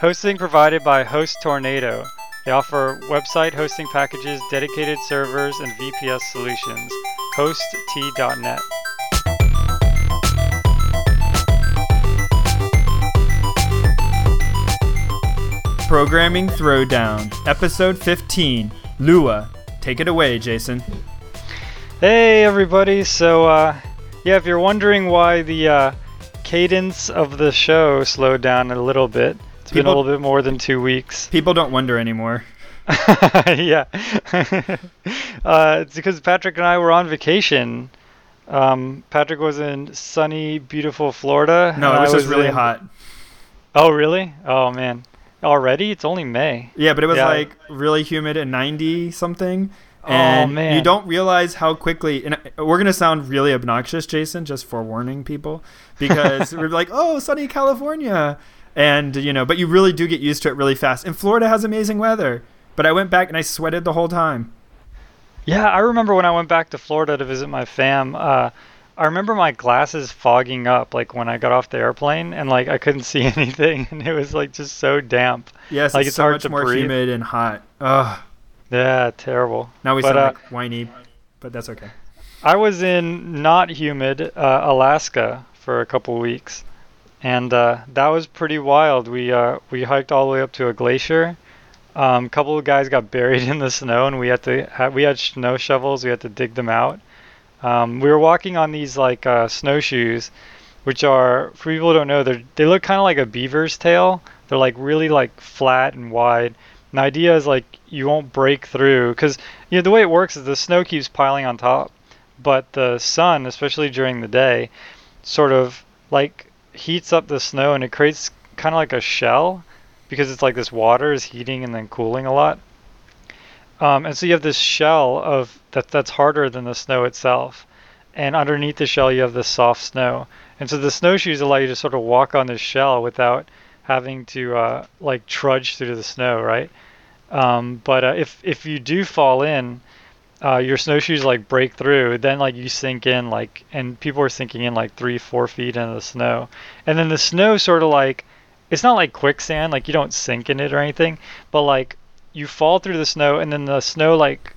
Hosting provided by Host Tornado. They offer website hosting packages, dedicated servers, and VPS solutions. HostT.net. Programming Throwdown, Episode 15. Lua. Take it away, Jason. Hey, everybody. So, uh, yeah, if you're wondering why the uh, cadence of the show slowed down a little bit, it's been a little bit more than two weeks. People don't wonder anymore. yeah. uh, it's because Patrick and I were on vacation. Um, Patrick was in sunny, beautiful Florida. No, it was I just really in- hot. Oh, really? Oh, man. Already? It's only May. Yeah, but it was Yeah. like really humid and 90 something. Oh, And man. you don't realize how quickly, and we're going to sound really obnoxious, Jason, just forewarning people, because we're like, oh, sunny California. And, you know, but you really do get used to it really fast. And Florida has amazing weather. But I went back and I sweated the whole time. Yeah, I remember when I went back to Florida to visit my fam. Uh, I remember my glasses fogging up, like when I got off the airplane, and like I couldn't see anything, and it was like just so damp. Yes, Like, it's, it's so hard much to more breathe. humid and hot. Ugh. Yeah, terrible. Now we But, sound uh, like whiny, but that's okay. I was in not humid uh, Alaska for a couple weeks, and uh, that was pretty wild. We uh, we hiked all the way up to a glacier. A um, couple of guys got buried in the snow, and we had to we had snow shovels. We had to dig them out. Um, we were walking on these like uh, snowshoes, which are for people who don't know they they look kind of like a beaver's tail. They're like really like flat and wide. And the idea is like you won't break through because you know the way it works is the snow keeps piling on top but the sun, especially during the day, sort of like heats up the snow and it creates kind of like a shell because it's like this water is heating and then cooling a lot. Um, and so you have this shell of that that's harder than the snow itself. And underneath the shell you have this soft snow. And so the snowshoes allow you to sort of walk on this shell without having to uh, like trudge through the snow, right? Um, but uh, if if you do fall in, uh, your snowshoes like break through, then like you sink in like, and people are sinking in like three, four feet into the snow, and then the snow sort of like, it's not like quicksand, like you don't sink in it or anything, but like you fall through the snow, and then the snow like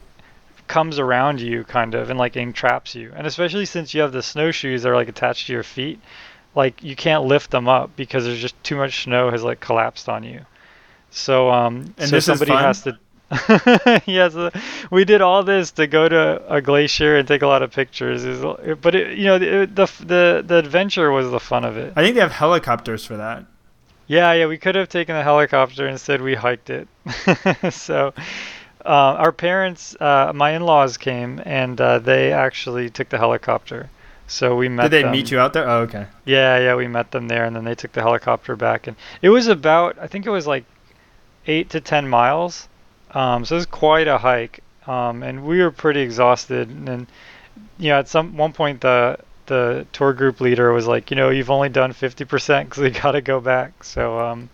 comes around you kind of and like entraps you, and especially since you have the snowshoes that are like attached to your feet, like you can't lift them up because there's just too much snow has like collapsed on you. So um, And so this is somebody has to. yes, uh, we did all this to go to a glacier and take a lot of pictures. But it, you know, the, the the the adventure was the fun of it. I think they have helicopters for that. Yeah, yeah, we could have taken the helicopter. Instead, we hiked it. so, uh, our parents, uh, my in-laws came, and uh, they actually took the helicopter. So we met. Did they them. meet you out there? Oh, okay. Yeah, yeah, we met them there, and then they took the helicopter back, and it was about, I think it was like eight to ten miles, um, so it was quite a hike, um, and we were pretty exhausted, and then, you know, at some one point the the tour group leader was like, you know, you've only done 50% because we got to go back, so um,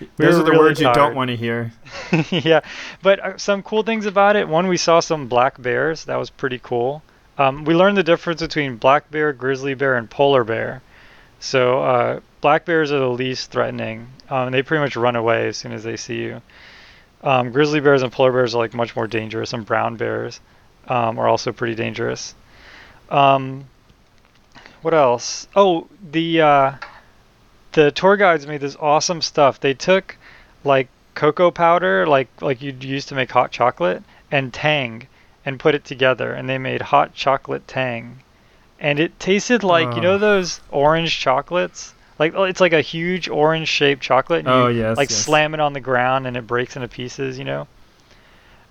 we Those are the really words you don't want to hear. yeah, but uh, some cool things about it. One, we saw some black bears. That was pretty cool. Um, we learned the difference between black bear, grizzly bear, and polar bear. So uh, black bears are the least threatening. Um, they pretty much run away as soon as they see you. Um, grizzly bears and polar bears are like much more dangerous, and brown bears um, are also pretty dangerous. Um, what else? Oh, the uh, the tour guides made this awesome stuff. They took like cocoa powder, like like you'd use to make hot chocolate, and Tang, and put it together, and they made hot chocolate Tang, and it tasted like you know those orange chocolates. Like oh, it's like a huge orange shaped chocolate. And Oh, you, yes, Like yes. slam it on the ground and it breaks into pieces. You know.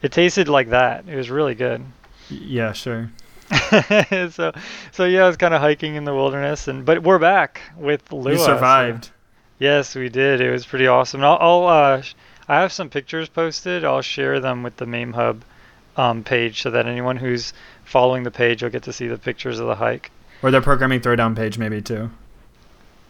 It tasted like that. It was really good. Yeah, sure. so, so yeah, I was kind of hiking in the wilderness, and but we're back with Lua. you so- survived. Yes, we did. It was pretty awesome. And I'll, I'll uh, I have some pictures posted. I'll share them with the Meme Hub um, page so that anyone who's following the page will get to see the pictures of the hike. Or their programming throwdown page, maybe too.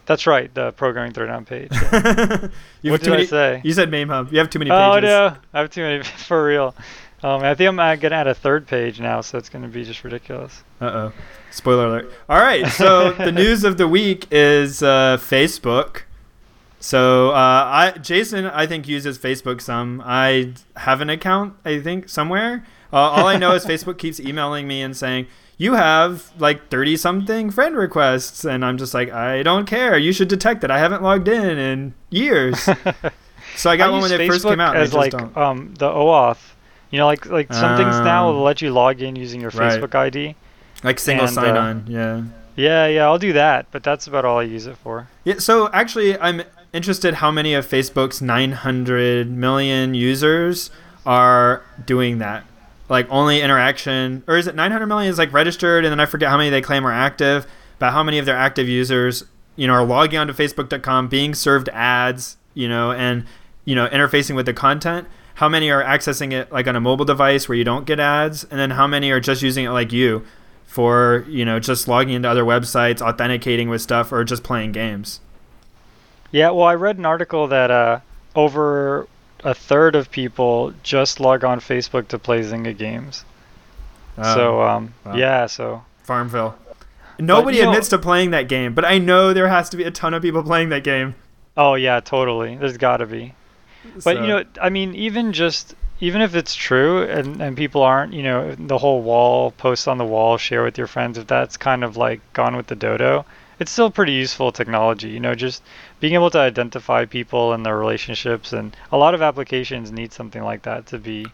That's right, the programming throwdown page. have what did I say? You said Meme Hub. You have too many pages. Oh no, I have too many for real. Um, I think I'm uh, gonna add a third page now, so it's gonna be just ridiculous. Uh oh. Spoiler alert. All right. So the news of the week is uh, Facebook So, uh, I Jason, I think uses Facebook some. I have an account, I think, somewhere. Uh, all I know is Facebook keeps emailing me and saying you have like 30 something friend requests and i'm just like i don't care you should detect it i haven't logged in in years so i got I one when use it first came out as like don't. um the OAuth. You know, like like some things now Um, will let you log in using your right. Facebook ID. like single and, sign uh, on yeah Yeah, yeah, I'll do that, but that's about all I use it for. yeah so actually i'm interested how many of facebook's 900 million users are doing that like only interaction or is it 900 million is like registered and then i forget how many they claim are active but how many of their active users you know are logging onto facebook.com being served ads you know and you know interfacing with the content? How many are accessing it like on a mobile device where you don't get ads? And then how many are just using it like you for you know just logging into other websites authenticating with stuff or just playing games? Yeah, well, I read an article that uh, over a third of people just log on Facebook to play Zynga games. so, um, wow. yeah, so farmville nobody know- admits to playing that game but i know there has to be a ton of people playing that game oh yeah, totally. There's got to be. But So- you know, I mean, even just even if it's true and and people aren't, you know, the whole wall post on the wall, share with your friends. If that's kind of like gone with the dodo, it's still pretty useful technology. You know, just being able to identify people and their relationships, and a lot of applications need something like that to be,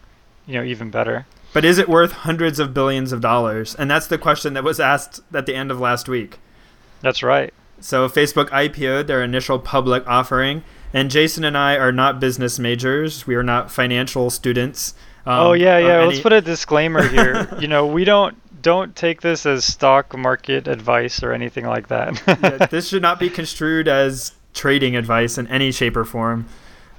you know, even better. But is it worth hundreds of billions of dollars? And that's the question that was asked at the end of last week. That's right. So Facebook IPO'd their initial public offering, and Jason and I are not business majors. We are not financial students. um, oh yeah, yeah. any- Let's put a disclaimer here. you know, we don't don't take this as stock market advice or anything like that. yeah, this should not be construed as trading advice in any shape or form.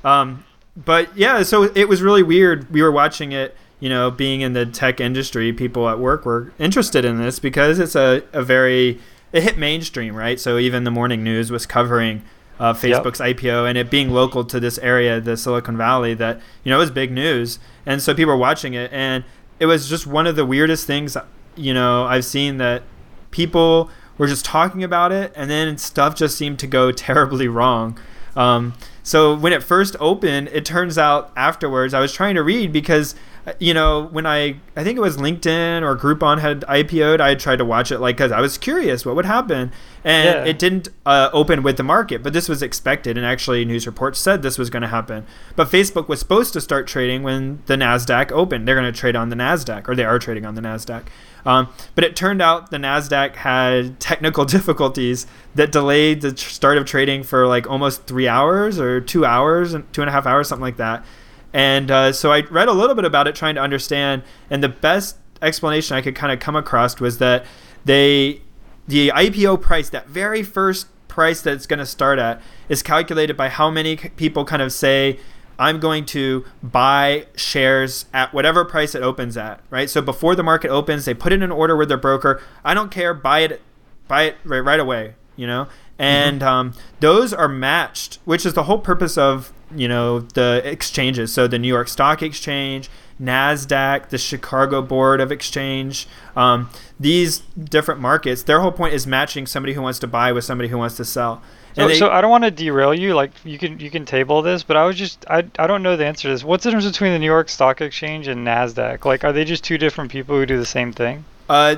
Um, but yeah, so it was really weird. We were watching it, you know, being in the tech industry, people at work were interested in this because it's a, a very, it hit mainstream, right? So even the morning news was covering uh, Facebook's IPO and it being local to this area, the Silicon Valley, that, you know, it was big news. And so people were watching it. And it was just one of the weirdest things, you know, I've seen that people were just talking about it, and then stuff just seemed to go terribly wrong. Um, so when it first opened, it turns out afterwards, I was trying to read because, you know, when I, I think it was LinkedIn or Groupon had IPO'd, I tried to watch it like because I was curious what would happen, and Yeah. it didn't uh, open with the market, but this was expected, and actually news reports said this was going to happen. But Facebook was supposed to start trading when the Nasdaq opened. They're going to trade on the Nasdaq, or they are trading on the Nasdaq. Um, but it turned out the Nasdaq had technical difficulties that delayed the tr- start of trading for like almost three hours or two hours and two and a half hours, something like that. And uh, so I read a little bit about it, trying to understand. And the best explanation I could kind of come across was that they, the IPO price, that very first price that it's going to start at, is calculated by how many people kind of say, I'm going to buy shares at whatever price it opens at, right? So before the market opens, they put in an order with their broker. I don't care, buy it, buy it right, right away, you know. And um, those are matched, which is the whole purpose of you know the exchanges. So the New York Stock Exchange, Nasdaq, the Chicago Board of Exchange, um, these different markets. Their whole point is matching somebody who wants to buy with somebody who wants to sell. So, they- so I don't want to derail you. Like you can you can table this, but I was just I I don't know the answer to this. What's the difference between the New York Stock Exchange and Nasdaq? Like, are they just two different people who do the same thing? Uh,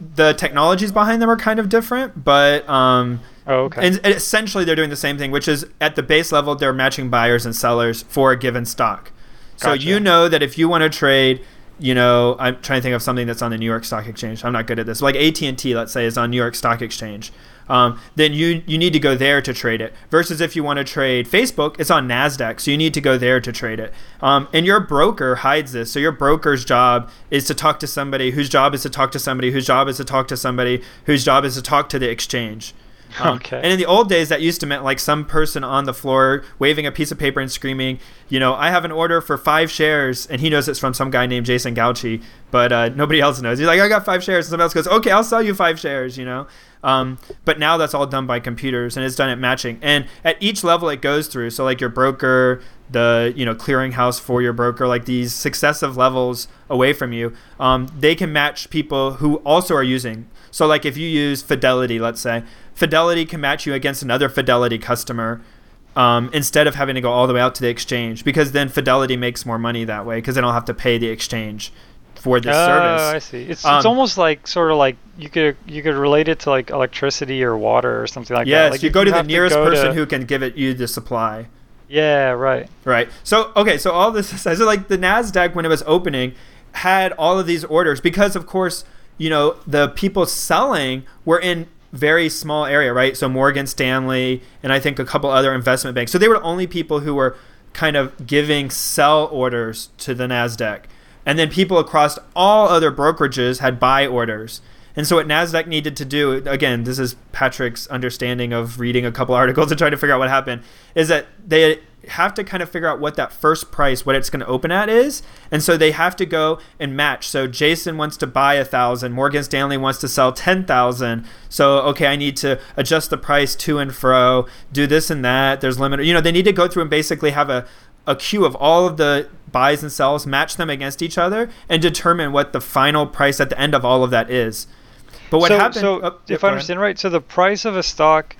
the technologies behind them are kind of different, but um, Oh, okay. and, and essentially they're doing the same thing, which is at the base level they're matching buyers and sellers for a given stock. So you know that if you want to trade, you know, I'm trying to think of something that's on the New York Stock Exchange. I'm not good at this. Like AT and T, let's say, is on New York Stock Exchange. Um, then you you need to go there to trade it. Versus if you want to trade Facebook, it's on Nasdaq, so you need to go there to trade it. Um, and your broker hides this. So your broker's job is to talk to somebody whose job is to talk to somebody whose job is to talk to somebody whose job is to talk to the exchange. Um, Okay. And in the old days, that used to mean like some person on the floor waving a piece of paper and screaming, you know, I have an order for five shares, and he knows it's from some guy named Jason Gauchi, but uh, nobody else knows. He's like, I got five shares, and somebody else goes, okay, I'll sell you five shares, you know. Um, but now that's all done by computers, and it's done at matching. And at each level it goes through, so like your broker, the you know clearinghouse for your broker, like these successive levels away from you, um, they can match people who also are using. So like if you use Fidelity, let's say, Fidelity can match you against another Fidelity customer um, instead of having to go all the way out to the exchange because then Fidelity makes more money that way because they don't have to pay the exchange for this oh, service. I see. It's Um, it's almost like sort of like you could you could relate it to like electricity or water or something like that. yes, Like you go to the nearest go person to- who can give it you the supply. Yeah, right. Right. So okay, so all this so like the Nasdaq when it was opening had all of these orders because of course, you know, the people selling were in very small area, right? So Morgan Stanley and I think a couple other investment banks. So they were the only people who were kind of giving sell orders to the Nasdaq. And then people across all other brokerages had buy orders. And so what Nasdaq needed to do, again, this is Patrick's understanding of reading a couple articles and trying to figure out what happened, is that they have to kind of figure out what that first price, what it's going to open at is. And so they have to go and match. So Jason wants to buy a thousand, Morgan Stanley wants to sell 10,000. So, okay, I need to adjust the price to and fro, do this and that. There's limit. You know, they need to go through and basically have a, a queue of all of the buys and sells, match them against each other, and determine what the final price at the end of all of that is. But what so, happened? So, oh, if I understand right, so the price of a stock,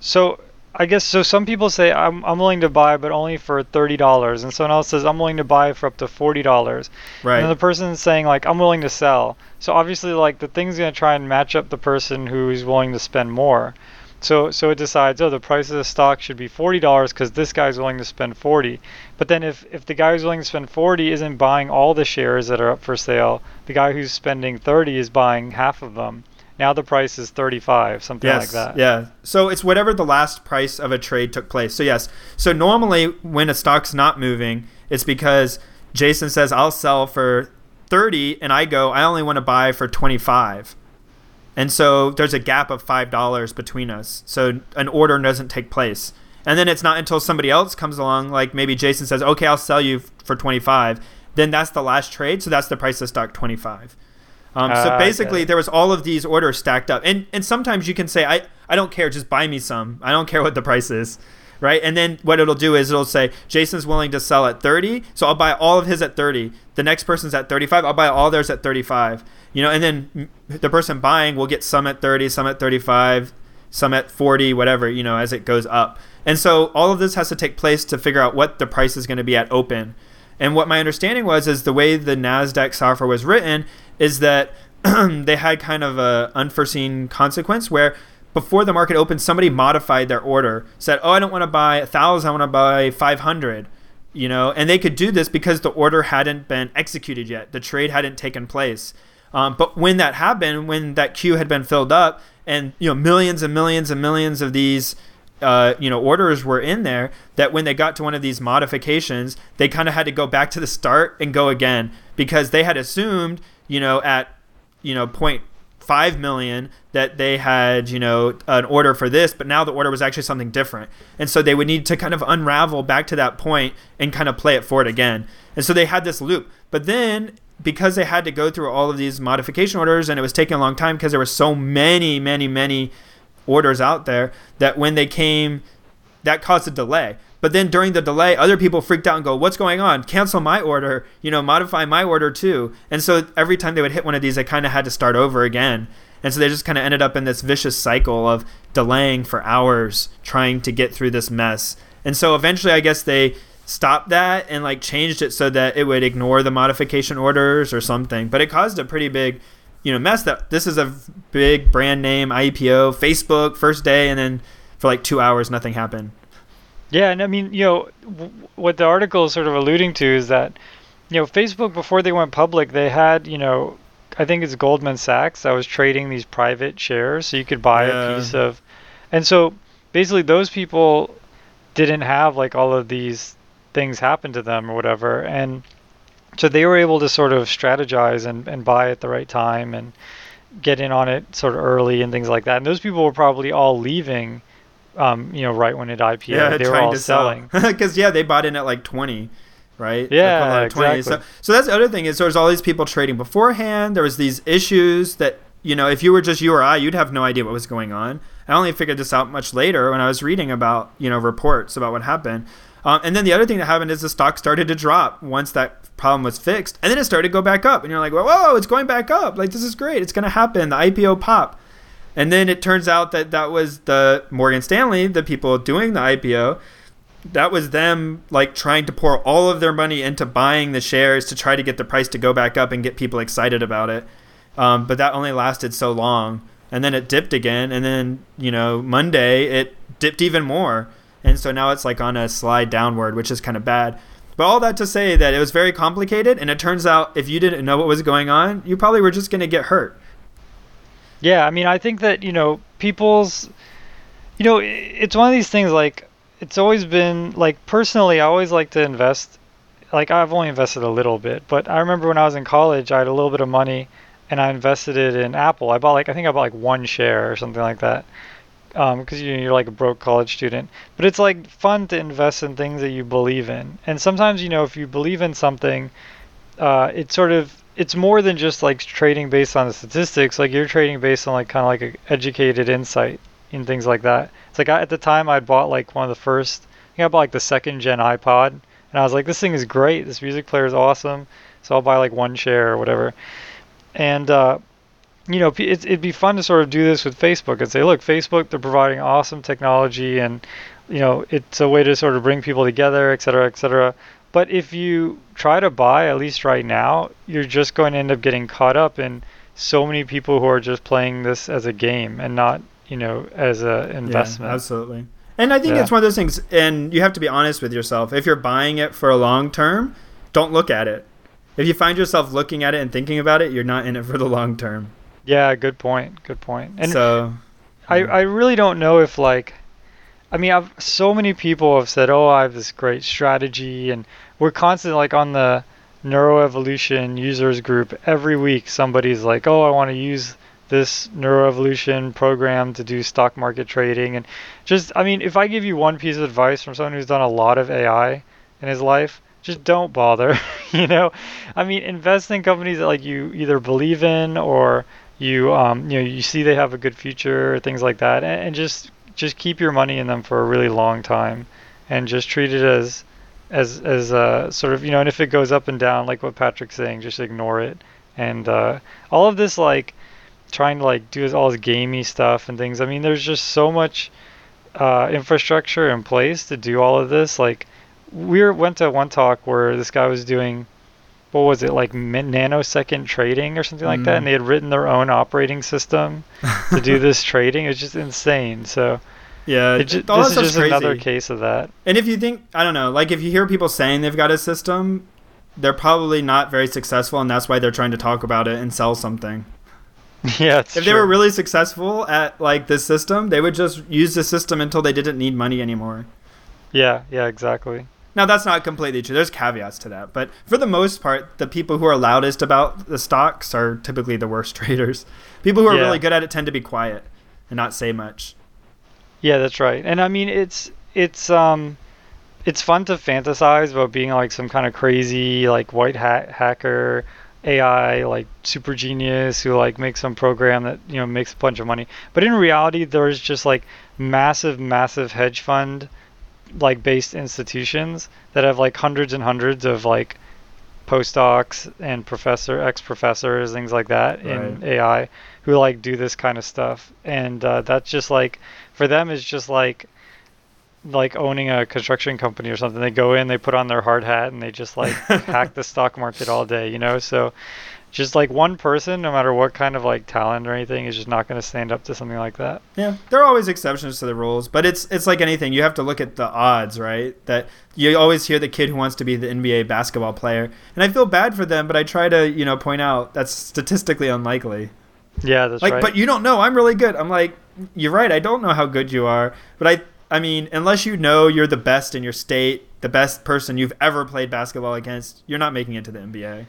so I guess so. Some people say I'm I'm willing to buy, but only for thirty dollars, and someone else says I'm willing to buy for up to forty dollars. right. And the person's saying like I'm willing to sell. So obviously like the thing's gonna try and match up the person who's willing to spend more. So so it decides oh the price of the stock should be forty dollars because this guy's willing to spend forty. But then if if the guy who's willing to spend forty isn't buying all the shares that are up for sale, the guy who's spending thirty is buying half of them. Now the price is thirty five, something yes, like that. Yeah. So it's whatever the last price of a trade took place. So yes. So normally when a stock's not moving, it's because Jason says I'll sell for 30 and I go I only want to buy for 25. And so there's a gap of $5 between us. So an order doesn't take place. And then it's not until somebody else comes along like maybe Jason says, "Okay, I'll sell you for 25." Then that's the last trade, so that's the price of stock 25. Um, Ah, so basically, it. there was all of these orders stacked up, and and sometimes you can say, I I don't care, just buy me some. I don't care what the price is, right? And then what it'll do is it'll say Jason's willing to sell at 30, so I'll buy all of his at 30. The next person's at 35, I'll buy all theirs at 35. You know, and then the person buying will get some at 30, some at 35, some at 40, whatever, you know, as it goes up. And so all of this has to take place to figure out what the price is going to be at open. And what my understanding was is the way the Nasdaq software was written is that they had kind of a unforeseen consequence where before the market opened, somebody modified their order, said, "Oh, I don't want to buy a thousand, I want to buy 500." You know, and they could do this because the order hadn't been executed yet, the trade hadn't taken place. Um, but when that happened, when that queue had been filled up, and you know millions and millions and millions of these uh, you know orders were in there that when they got to one of these modifications they kind of had to go back to the start and go again because they had assumed you know at you know point five million that they had you know an order for this but now the order was actually something different. And so they would need to kind of unravel back to that point and kind of play it forward again. And so they had this loop. But then because they had to go through all of these modification orders and it was taking a long time because there were so many many many orders out there that when they came that caused a delay. But then during the delay other people freaked out and go what's going on? Cancel my order you know modify my order too. And so every time they would hit one of these they kind of had to start over again. And so they just kind of ended up in this vicious cycle of delaying for hours trying to get through this mess. And so eventually i guess they stopped that and like changed it so that it would ignore the modification orders or something but it caused a pretty big you know mess that this is a big brand name IPO Facebook first day and then for like 2 hours nothing happened. Yeah, and I mean, you know, w- what the article is sort of alluding to is that, you know, Facebook before they went public, they had, you know, I think it's Goldman Sachs that was trading these private shares, so you could buy Yeah. a piece of, and so basically those people didn't have like all of these things happen to them or whatever, and so they were able to sort of strategize and, and buy at the right time and get in on it sort of early and things like that. And those people were probably all leaving, um, you know, right when it IPO. Yeah, they were trying all to selling. sell because yeah, they bought in at like 20, right? Yeah, 20. exactly. So, so that's the other thing is there's all these people trading beforehand. There was these issues that you know if you were just you or I, you'd have no idea what was going on. I only figured this out much later when I was reading about you know reports about what happened. Um, and then the other thing that happened is the stock started to drop once that problem was fixed, and then it started to go back up. And you're like, whoa, it's going back up! Like this is great. It's going to happen. The IPO pop. And then it turns out that that was the Morgan Stanley, the people doing the IPO, that was them like trying to pour all of their money into buying the shares to try to get the price to go back up and get people excited about it. Um, but that only lasted so long, and then it dipped again, and then you know Monday it dipped even more, and so now it's like on a slide downward, which is kind of bad. But all that to say that it was very complicated, and it turns out if you didn't know what was going on, you probably were just going to get hurt. Yeah, I mean, I think that you know people's, you know, it's one of these things like it's always been like personally, I always like to invest. Like I've only invested a little bit, but I remember when I was in college, I had a little bit of money, and I invested it in Apple. I bought like I think I bought like one share or something like that, because um, you you're like a broke college student. But it's like fun to invest in things that you believe in, and sometimes you know if you believe in something, uh, it's sort of it's more than just like trading based on the statistics. Like you're trading based on like kind of like a educated insight in things like that. It's like I, at the time I bought like one of the first. I think I bought like the second gen iPod, and I was like, this thing is great. This music player is awesome. So I'll buy like one share or whatever. And uh, you know, it, it'd be fun to sort of do this with Facebook and say, look, Facebook, they're providing awesome technology, and you know, it's a way to sort of bring people together, et cetera, et cetera. But if you try to buy, at least right now, you're just going to end up getting caught up in so many people who are just playing this as a game and not you know, as an investment. Yeah, absolutely. And I think yeah. it's one of those things, and you have to be honest with yourself. If you're buying it for a long term, don't look at it. If you find yourself looking at it and thinking about it, you're not in it for the long term. Yeah, good point. Good point. And so, I I really don't know if like, I mean, I've so many people have said, oh, I have this great strategy, and we're constantly like on the neuroevolution users group every week. Somebody's like, oh, I want to use this neuroevolution program to do stock market trading and just i mean if i give you one piece of advice from someone who's done a lot of ai in his life just don't bother you know i mean invest in companies that like you either believe in or you um you know you see they have a good future things like that and, and just just keep your money in them for a really long time and just treat it as as as a sort of you know and if it goes up and down like what patrick's saying just ignore it and uh, all of this like trying to like do all this gamey stuff and things. I mean, there's just so much uh, infrastructure in place to do all of this. Like, we went to one talk where this guy was doing, what was it, like nanosecond trading or something like mm. that, and they had written their own operating system to do this trading. It's just insane. So. Yeah, it just, this is just crazy. another case of that. And if you think, I don't know, like if you hear people saying they've got a system, they're probably not very successful, and that's why they're trying to talk about it and sell something. Yeah, if true. they were really successful at like this system, they would just use the system until they didn't need money anymore. Yeah, yeah, exactly. Now that's not completely true. There's caveats to that, but for the most part, the people who are loudest about the stocks are typically the worst traders. People who are yeah. really good at it tend to be quiet and not say much. Yeah, that's right. And I mean, it's it's um it's fun to fantasize about being like some kind of crazy like white hat hacker AI like super genius who like makes some program that you know makes a bunch of money. But in reality, there's just like massive, massive hedge fund like based institutions that have like hundreds and hundreds of like postdocs and professor ex professors things like that right. in AI who like do this kind of stuff and uh, that's just like for them is just like like owning a construction company or something. They go in, they put on their hard hat, and they just like hack the stock market all day, you know. So just like one person, no matter what kind of like talent or anything, is just not going to stand up to something like that. Yeah, there are always exceptions to the rules, but it's it's like anything. You have to look at the odds, right? That you always hear the kid who wants to be the NBA basketball player, and I feel bad for them, but I try to you know point out that's statistically unlikely. Yeah, that's like, right. But you don't know. I'm really good. I'm like, you're right. I don't know how good you are, but I I mean, unless you know you're the best in your state, the best person you've ever played basketball against, you're not making it to the NBA.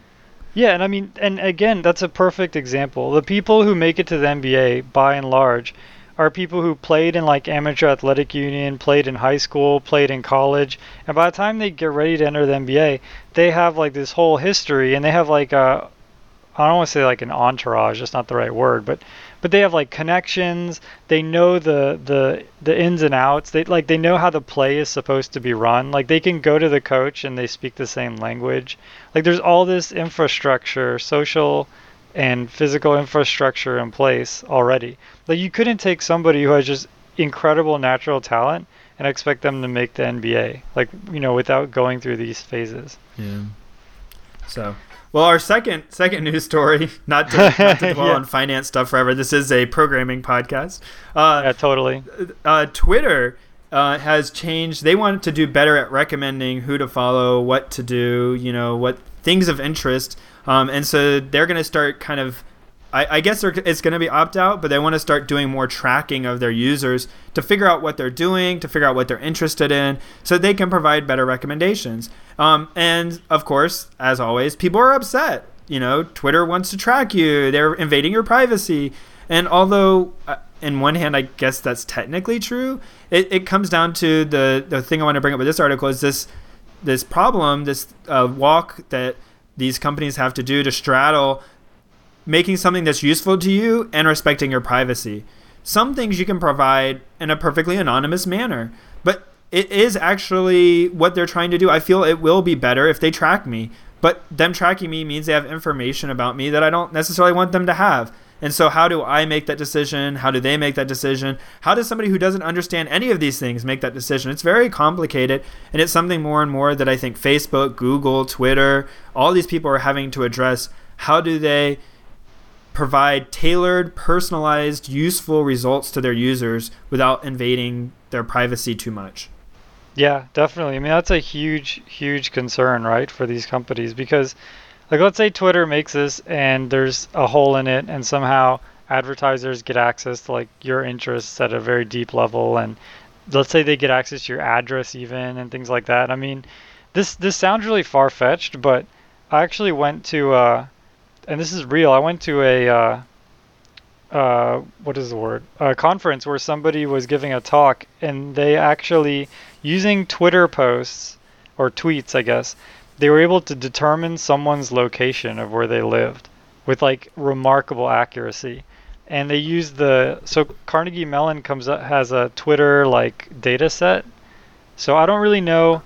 Yeah, and I mean, and again, that's a perfect example. The people who make it to the NBA, by and large, are people who played in like amateur athletic union, played in high school, played in college, and by the time they get ready to enter the NBA, they have like this whole history, and they have like a, I don't want to say like an entourage, that's not the right word, but but they have like connections. They know the the the ins and outs. They like they know how the play is supposed to be run. Like they can go to the coach and they speak the same language. Like there's all this infrastructure, social and physical infrastructure in place already. Like you couldn't take somebody who has just incredible natural talent and expect them to make the NBA, like you know, without going through these phases. Yeah. So, well, our second second news story, not to, not to dwell Yeah. on finance stuff forever. This is a programming podcast. Uh, Yeah, totally. uh, Twitter uh, has changed. They want to do better at recommending who to follow, what to do, you know, what things of interest. Um, and so they're going to start kind of, I, I guess it's going to be opt out, but they want to start doing more tracking of their users to figure out what they're doing, to figure out what they're interested in, so they can provide better recommendations. Um, and of course, as always, people are upset. You know, Twitter wants to track you, they're invading your privacy. And although, uh, in one hand, I guess that's technically true, it, it comes down to the, the thing I want to bring up with this article is this this problem, this uh, walk that these companies have to do to straddle making something that's useful to you and respecting your privacy. Some things you can provide in a perfectly anonymous manner, but it is actually what they're trying to do. I feel it will be better if they track me, but them tracking me means they have information about me that I don't necessarily want them to have. And so, how do I make that decision? How do they make that decision? How does somebody who doesn't understand any of these things make that decision? It's very complicated, and it's something more and more that I think Facebook, Google, Twitter, all these people are having to address. How do they provide tailored, personalized, useful results to their users without invading their privacy too much? Yeah, definitely. I mean, that's a huge, huge concern, right, for these companies because, like, let's say Twitter makes this and there's a hole in it, and somehow advertisers get access to like your interests at a very deep level, and let's say they get access to your address even and things like that. I mean, this this sounds really far fetched, but I actually went to, uh, and this is real. I went to a. Uh, uh, what is the word? A conference where somebody was giving a talk, and they actually using Twitter posts or tweets, I guess, they were able to determine someone's location of where they lived with like remarkable accuracy. And they used the so Carnegie Mellon comes up has a Twitter like data set. So I don't really know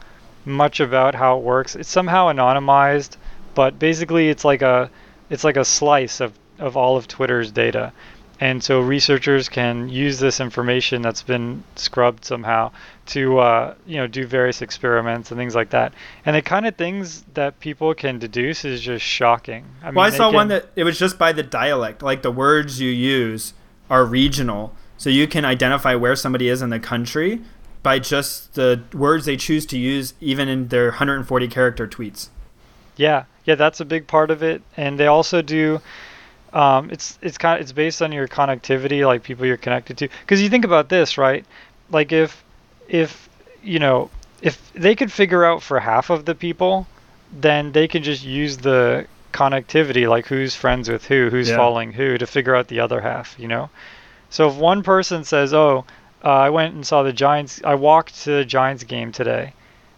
much about how it works. It's somehow anonymized, but basically it's like a it's like a slice of, of all of Twitter's data. And so researchers can use this information that's been scrubbed somehow to uh, you know do various experiments and things like that. And the kind of things that people can deduce is just shocking. I mean, well, I saw one that it was just by the dialect, like the words you use are regional, so you can identify where somebody is in the country by just the words they choose to use, even in their 140 character tweets. Yeah, yeah, that's a big part of it. And they also do. Um, it's it's kind of, it's based on your connectivity, like people you're connected to. Because you think about this, right? Like if if you know if they could figure out for half of the people, then they can just use the connectivity, like who's friends with who, who's Yeah. following who, to figure out the other half. You know. So if one person says, "Oh, uh, I went and saw the Giants. I walked to the Giants game today,"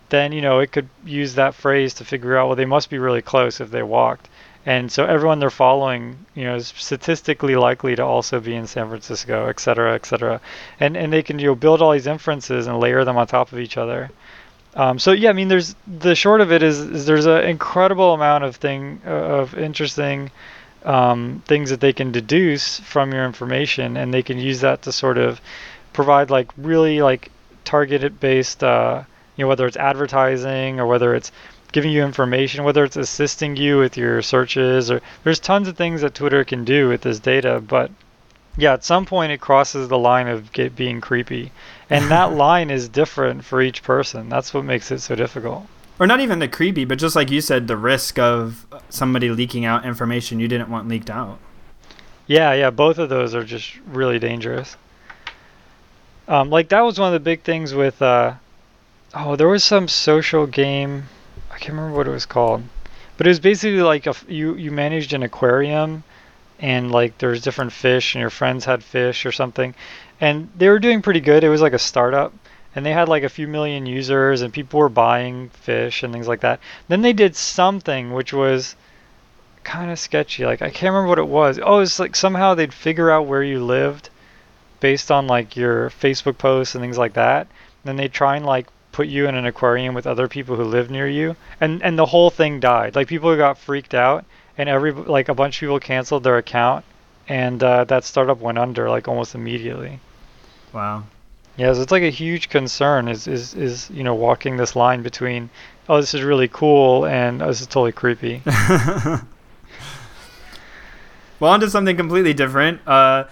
then you know it could use that phrase to figure out well they must be really close if they walked. And so everyone they're following you know is statistically likely to also be in san francisco et cetera et cetera. And and they can you know build all these inferences and layer them on top of each other. Um, so yeah i mean there's the short of it is, is there's an incredible amount of thing uh, of interesting um, things that they can deduce from your information and they can use that to sort of provide like really like targeted based uh, you know whether it's advertising or whether it's giving you information whether it's assisting you with your searches or there's tons of things that twitter can do with this data but yeah at some point it crosses the line of get being creepy and that line is different for each person that's what makes it so difficult Or not even the creepy, but just like you said, the risk of somebody leaking out information you didn't want leaked out. Yeah, yeah, both of those are just really dangerous. Um, like that was one of the big things with. Uh, oh, there was some social game. I can't remember what it was called, but it was basically like a you you managed an aquarium, and like there's different fish, and your friends had fish or something, and they were doing pretty good. It was like a startup, and they had like a few million users, and people were buying fish and things like that. Then they did something which was kind of sketchy. Like I can't remember what it was. Oh, it's like somehow they'd figure out where you lived based on like your Facebook posts and things like that. And Then they try and like put you in an aquarium with other people who live near you, and and the whole thing died. Like people got freaked out, and every like a bunch of people canceled their account, and uh, that startup went under like almost immediately. Wow. Yeah, so it's like a huge concern is is is you know walking this line between oh this is really cool and oh, this is totally creepy. well, on to something completely different. Uh,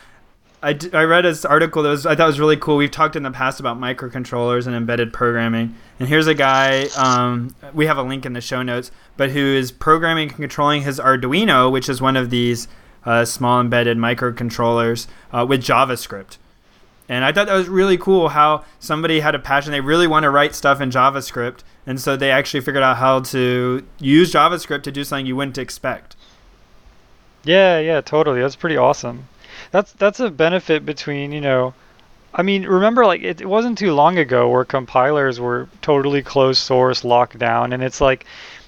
I, d- I read this article that was I thought was really cool. We've talked in the past about microcontrollers and embedded programming, and here's a guy. Um, we have a link in the show notes, but who is programming and controlling his Arduino, which is one of these uh, small embedded microcontrollers, uh, with JavaScript. And I thought that was really cool how somebody had a passion. They really want to write stuff in JavaScript, and so they actually figured out how to use JavaScript to do something you wouldn't expect. Yeah, yeah, totally. That's pretty awesome. That's that's a benefit between you know, I mean, remember like it, it wasn't too long ago where compilers were totally closed source, locked down, and it's like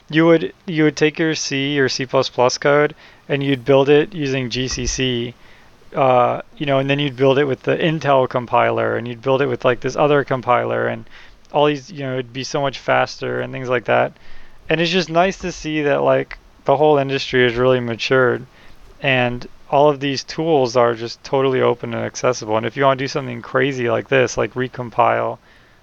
you would you would take your C or C++ code and you'd build it using GCC uh, you know, and then you'd build it with the Intel compiler, and you'd build it with like this other compiler, and all these, you know, it'd be so much faster and things like that. And it's just nice to see that like the whole industry has really matured, and all of these tools are just totally open and accessible. And if you want to do something crazy like this, like recompile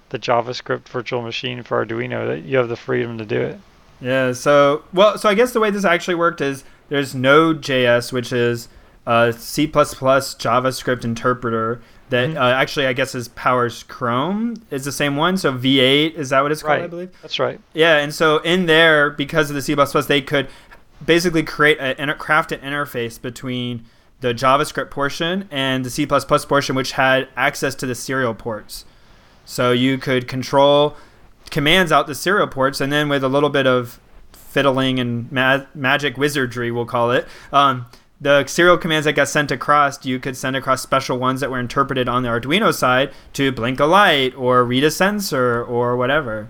the JavaScript virtual machine for Arduino, that you have the freedom to do it. Yeah. So well, so I guess the way this actually worked is there's Node.js, which is a C++ JavaScript interpreter that mm-hmm. uh, actually I guess is powers Chrome is the same one. So V8 is that what it's called? Right. I believe. That's right. Yeah, and so in there, because of the C++, they could basically create a craft an interface between the JavaScript portion and the C++ portion, which had access to the serial ports. So you could control commands out the serial ports, and then with a little bit of fiddling and ma- magic wizardry, we'll call it. Um, the serial commands that got sent across, you could send across special ones that were interpreted on the Arduino side to blink a light or read a sensor or whatever.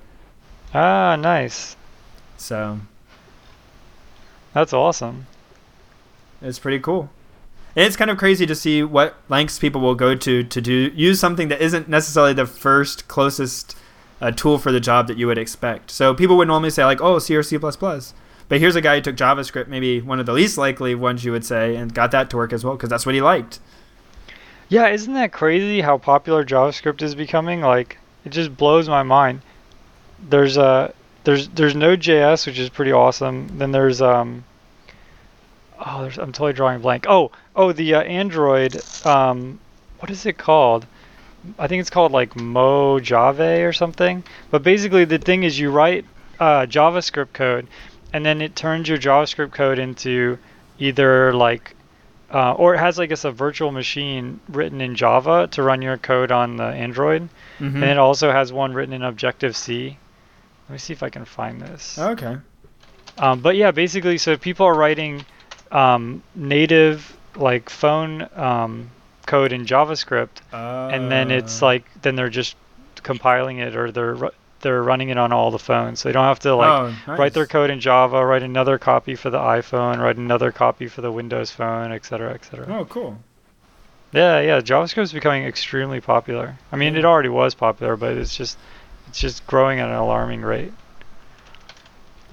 Ah, nice. So that's awesome. It's pretty cool. And it's kind of crazy to see what lengths people will go to to do use something that isn't necessarily the first closest uh, tool for the job that you would expect. So people would normally say like, "Oh, C or C++." But here's a guy who took JavaScript, maybe one of the least likely ones you would say, and got that to work as well because that's what he liked. Yeah, isn't that crazy how popular JavaScript is becoming? Like, it just blows my mind. There's a there's there's Node.js, which is pretty awesome. Then there's um oh, there's, I'm totally drawing a blank. Oh, oh, the uh, Android um what is it called? I think it's called like Mojave or something. But basically, the thing is, you write uh, JavaScript code, and then it turns your JavaScript code into either like uh, or it has like a virtual machine written in Java to run your code on the Android, mm-hmm. and it also has one written in Objective C. Let me see if I can find this. Okay. Um, but yeah, basically, so people are writing um, native like phone um, code in JavaScript, uh. and then it's uh. like then they're just compiling it or they're they're running it on all the phones. So they don't have to like oh, nice. write their code in Java, write another copy for the iPhone, write another copy for the Windows Phone, et cetera, et cetera. Oh, cool. Yeah, yeah. JavaScript is becoming extremely popular. I mean, it already was popular, but it's just it's just growing at an alarming rate.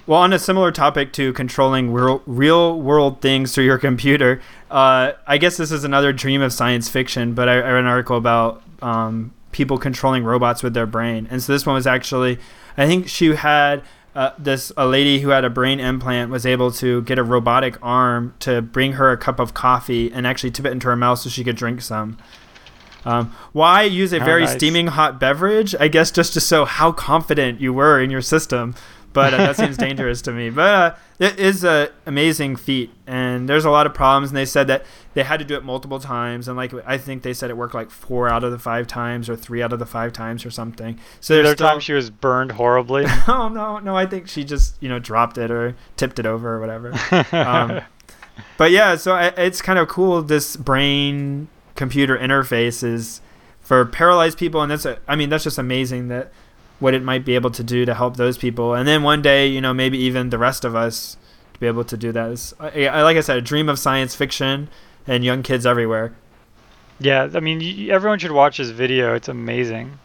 Well, on a similar topic to controlling real, real world things through your computer, uh, I guess this is another dream of science fiction. But I, I read an article about um, people controlling robots with their brain. And so this one was actually, I think she had uh, this a lady who had a brain implant was able to get a robotic arm to bring her a cup of coffee and actually tip it into her mouth so she could drink some. Um, why use a very nice. steaming hot beverage? I guess just to show how confident you were in your system but uh, that seems dangerous to me. But uh, it is an amazing feat, and there's a lot of problems. And they said that they had to do it multiple times, and like I think they said it worked like four out of the five times, or three out of the five times, or something. So there's still... time she was burned horribly. oh no, no, I think she just you know dropped it or tipped it over or whatever. um, but yeah, so I, it's kind of cool. This brain computer interfaces for paralyzed people, and that's a, I mean that's just amazing that what it might be able to do to help those people, and then one day, you know, maybe even the rest of us to be able to do that. Is, I, like I said, a dream of science fiction and young kids everywhere. Yeah, I mean, everyone should watch this video. It's amazing.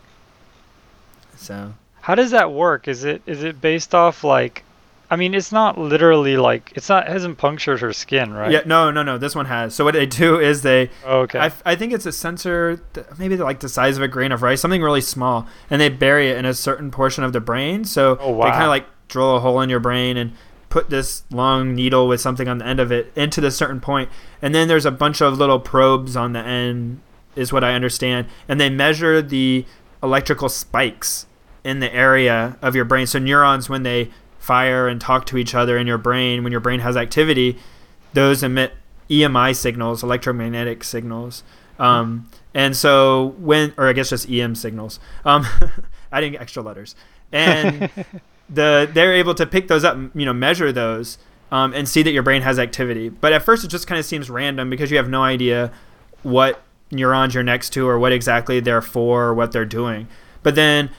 So, how does that work? Is it is it based off like I mean, it's not literally like it's not it hasn't punctured her skin, right? Yeah, no, no, no. This one has. So what they do is they. Oh, okay. I, I think it's a sensor, maybe like the size of a grain of rice, something really small, and they bury it in a certain portion of the brain. So Oh, they kind of like drill a hole in your brain and put this long needle with something on the end of it into the certain point, and then there's a bunch of little probes on the end, is what I understand, and they measure the electrical spikes in the area of your brain. So neurons, when they fire and talk to each other in your brain, when your brain has activity, those emit EMI signals, electromagnetic signals. Um, and so when, or I guess just EM signals, um, adding extra letters, and the they're able to pick those up, you know, measure those, um, and see that your brain has activity. But at first, it just kind of seems random because you have no idea what neurons you're next to or what exactly they're for or what they're doing. But then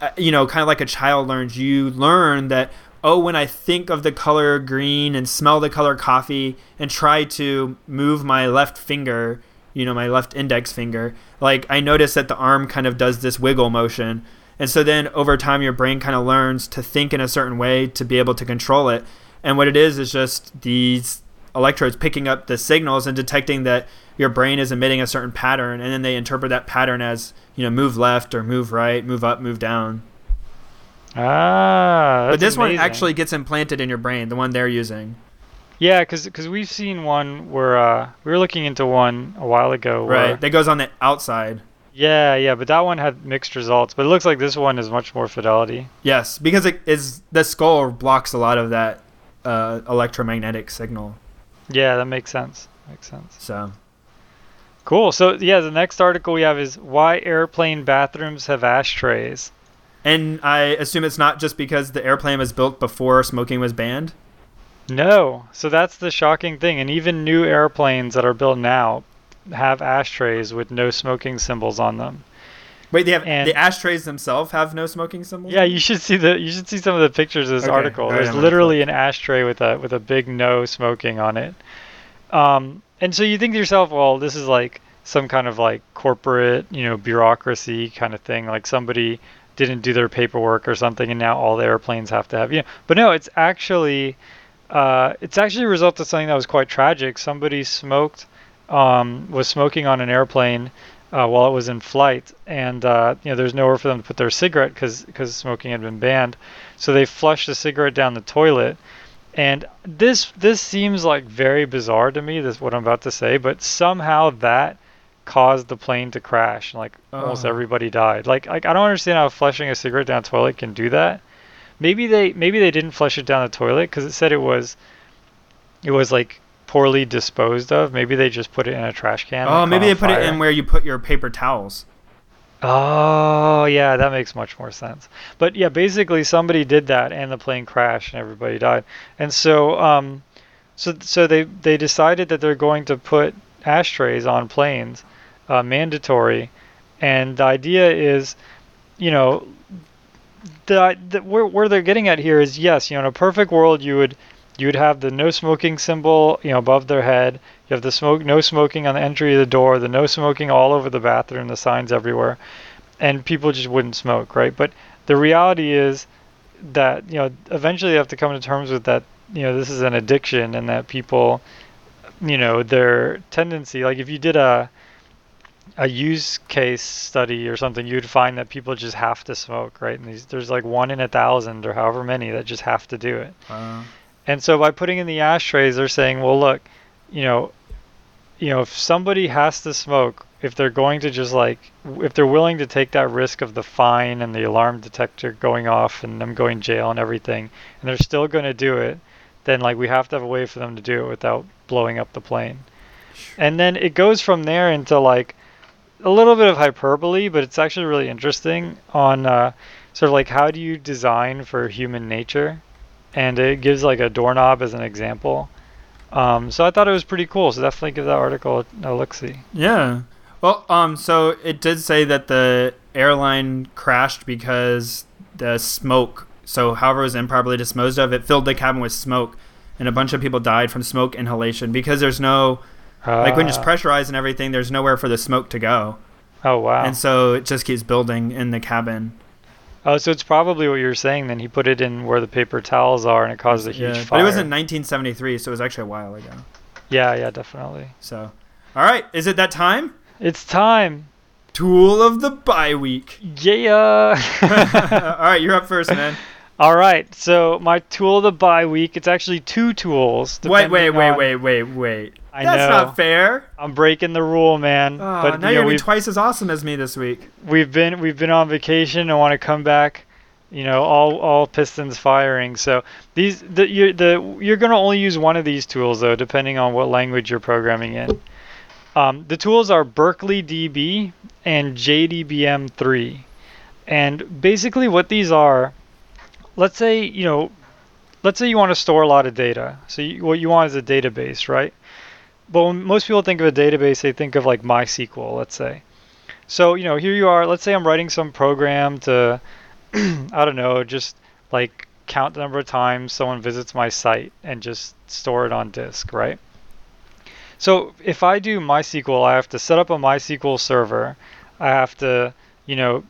Uh, you know, kind of like a child learns, you learn that, oh, when I think of the color green and smell the color coffee and try to move my left finger, you know, my left index finger, like I notice that the arm kind of does this wiggle motion. And so then over time, your brain kind of learns to think in a certain way to be able to control it. And what it is is just these electrodes picking up the signals and detecting that your brain is emitting a certain pattern and then they interpret that pattern as you know move left or move right move up move down ah, but this one actually gets implanted in your brain the one they're using Yeah, because we've seen one where uh, we were looking into one a while ago. Where, right that goes on the outside Yeah, yeah, but that one had mixed results. But it looks like this one is much more fidelity. yes because it is the skull blocks a lot of that uh, electromagnetic signal Yeah, that makes sense. Makes sense. so Cool. So yeah, the next article we have is why airplane bathrooms have ashtrays. and i assume it's not just because the airplane was built before smoking was banned No. So that's the shocking thing. And even new airplanes that are built now have ashtrays with no smoking symbols on them. Wait they have And- the ashtrays themselves have no smoking symbols Yeah, you should see the you should see some of the pictures of this Okay, article. There's literally an ashtray with a with a big no smoking on it. Um, and so you think to yourself, well, this is like some kind of like corporate, you know, bureaucracy kind of thing. Like somebody didn't do their paperwork or something, and now all the airplanes have to have you. Know. But no, it's actually uh, it's actually a result of something that was quite tragic. Somebody smoked um, was smoking on an airplane uh, while it was in flight, and uh, you know there's nowhere for them to put their cigarette because because smoking had been banned. So they flushed the cigarette down the toilet, and this this seems like very bizarre to me. This what I'm about to say, but somehow that caused the plane to crash. and, Like almost Oh. everybody died. Like like I don't understand how flushing a cigarette down a toilet can do that. Maybe they maybe they didn't flush it down the toilet because it said it was it was like poorly disposed of. Maybe they just put it in a trash can. oh maybe they put it in where you put your paper towels Oh, yeah, that makes much more sense. But yeah, basically somebody did that and the plane crashed and everybody died. And so um so so they they decided that they're going to put ashtrays on planes, uh, mandatory. And the idea is, you know, the, the where where they're getting at here is yes, you know, in a perfect world you would you would have the no smoking symbol, you know, above their head. You have the smoke no smoking on the entry of the door, the no smoking all over the bathroom, the signs everywhere, and people just wouldn't smoke, right? But the reality is that you know eventually you have to come to terms with that. You know, this is an addiction, and that people, you know, their tendency. Like if you did a a use case study or something, you'd find that people just have to smoke, right? And these, there's like one in a thousand or however many that just have to do it. And so by putting in the ashtrays, they're saying, well, look, you know, you know, if somebody has to smoke, if they're going to just like, if they're willing to take that risk of the fine and the alarm detector going off and them going jail and everything, and they're still going to do it, then like we have to have a way for them to do it without blowing up the plane. And then it goes from there into like a little bit of hyperbole, but it's actually really interesting on uh, sort of like how do you design for human nature, and it gives like a doorknob as an example. Um, so I thought it was pretty cool. So definitely give that article a look see. Yeah. Well, um, so it did say that the airline crashed because the smoke. So, however, it was improperly disposed of, it filled the cabin with smoke, and a bunch of people died from smoke inhalation because there's no like when it's Uh, pressurized and everything. There's nowhere for the smoke to go, Oh wow. and so it just keeps building in the cabin. Oh, so it's probably what you're saying. Then he put it in where the paper towels are, and it caused a huge yeah, fire. but it was in 1973, so it was actually a while ago. Yeah, yeah, definitely. So, all right, is it that time? It's time. Tool of the bye week. Yeah. all right, you're up first, man. All right. So my tool of the bye week. It's actually two tools. Wait, wait, wait, on- wait, wait, wait. I That's know. not fair. I'm breaking the rule, man. Oh, but now you you're gonna be twice as awesome as me this week. we've been we've been on vacation and want to come back. You know, all all pistons firing. So these the you're the you're gonna only use one of these tools though, depending on what language you're programming in. Um, the tools are Berkeley DB and JDBM3, and basically what these are, let's say you know, let's say you want to store a lot of data. So you, what you want is a database, right? But when most people think of a database, they think of like MySQL, let's say. So, you know, here you are. Let's say I'm writing some program to, I don't know, just like count the number of times someone visits my site and just store it on disk, right? So if I do MySQL, I have to set up a MySQL server. I have to, you know,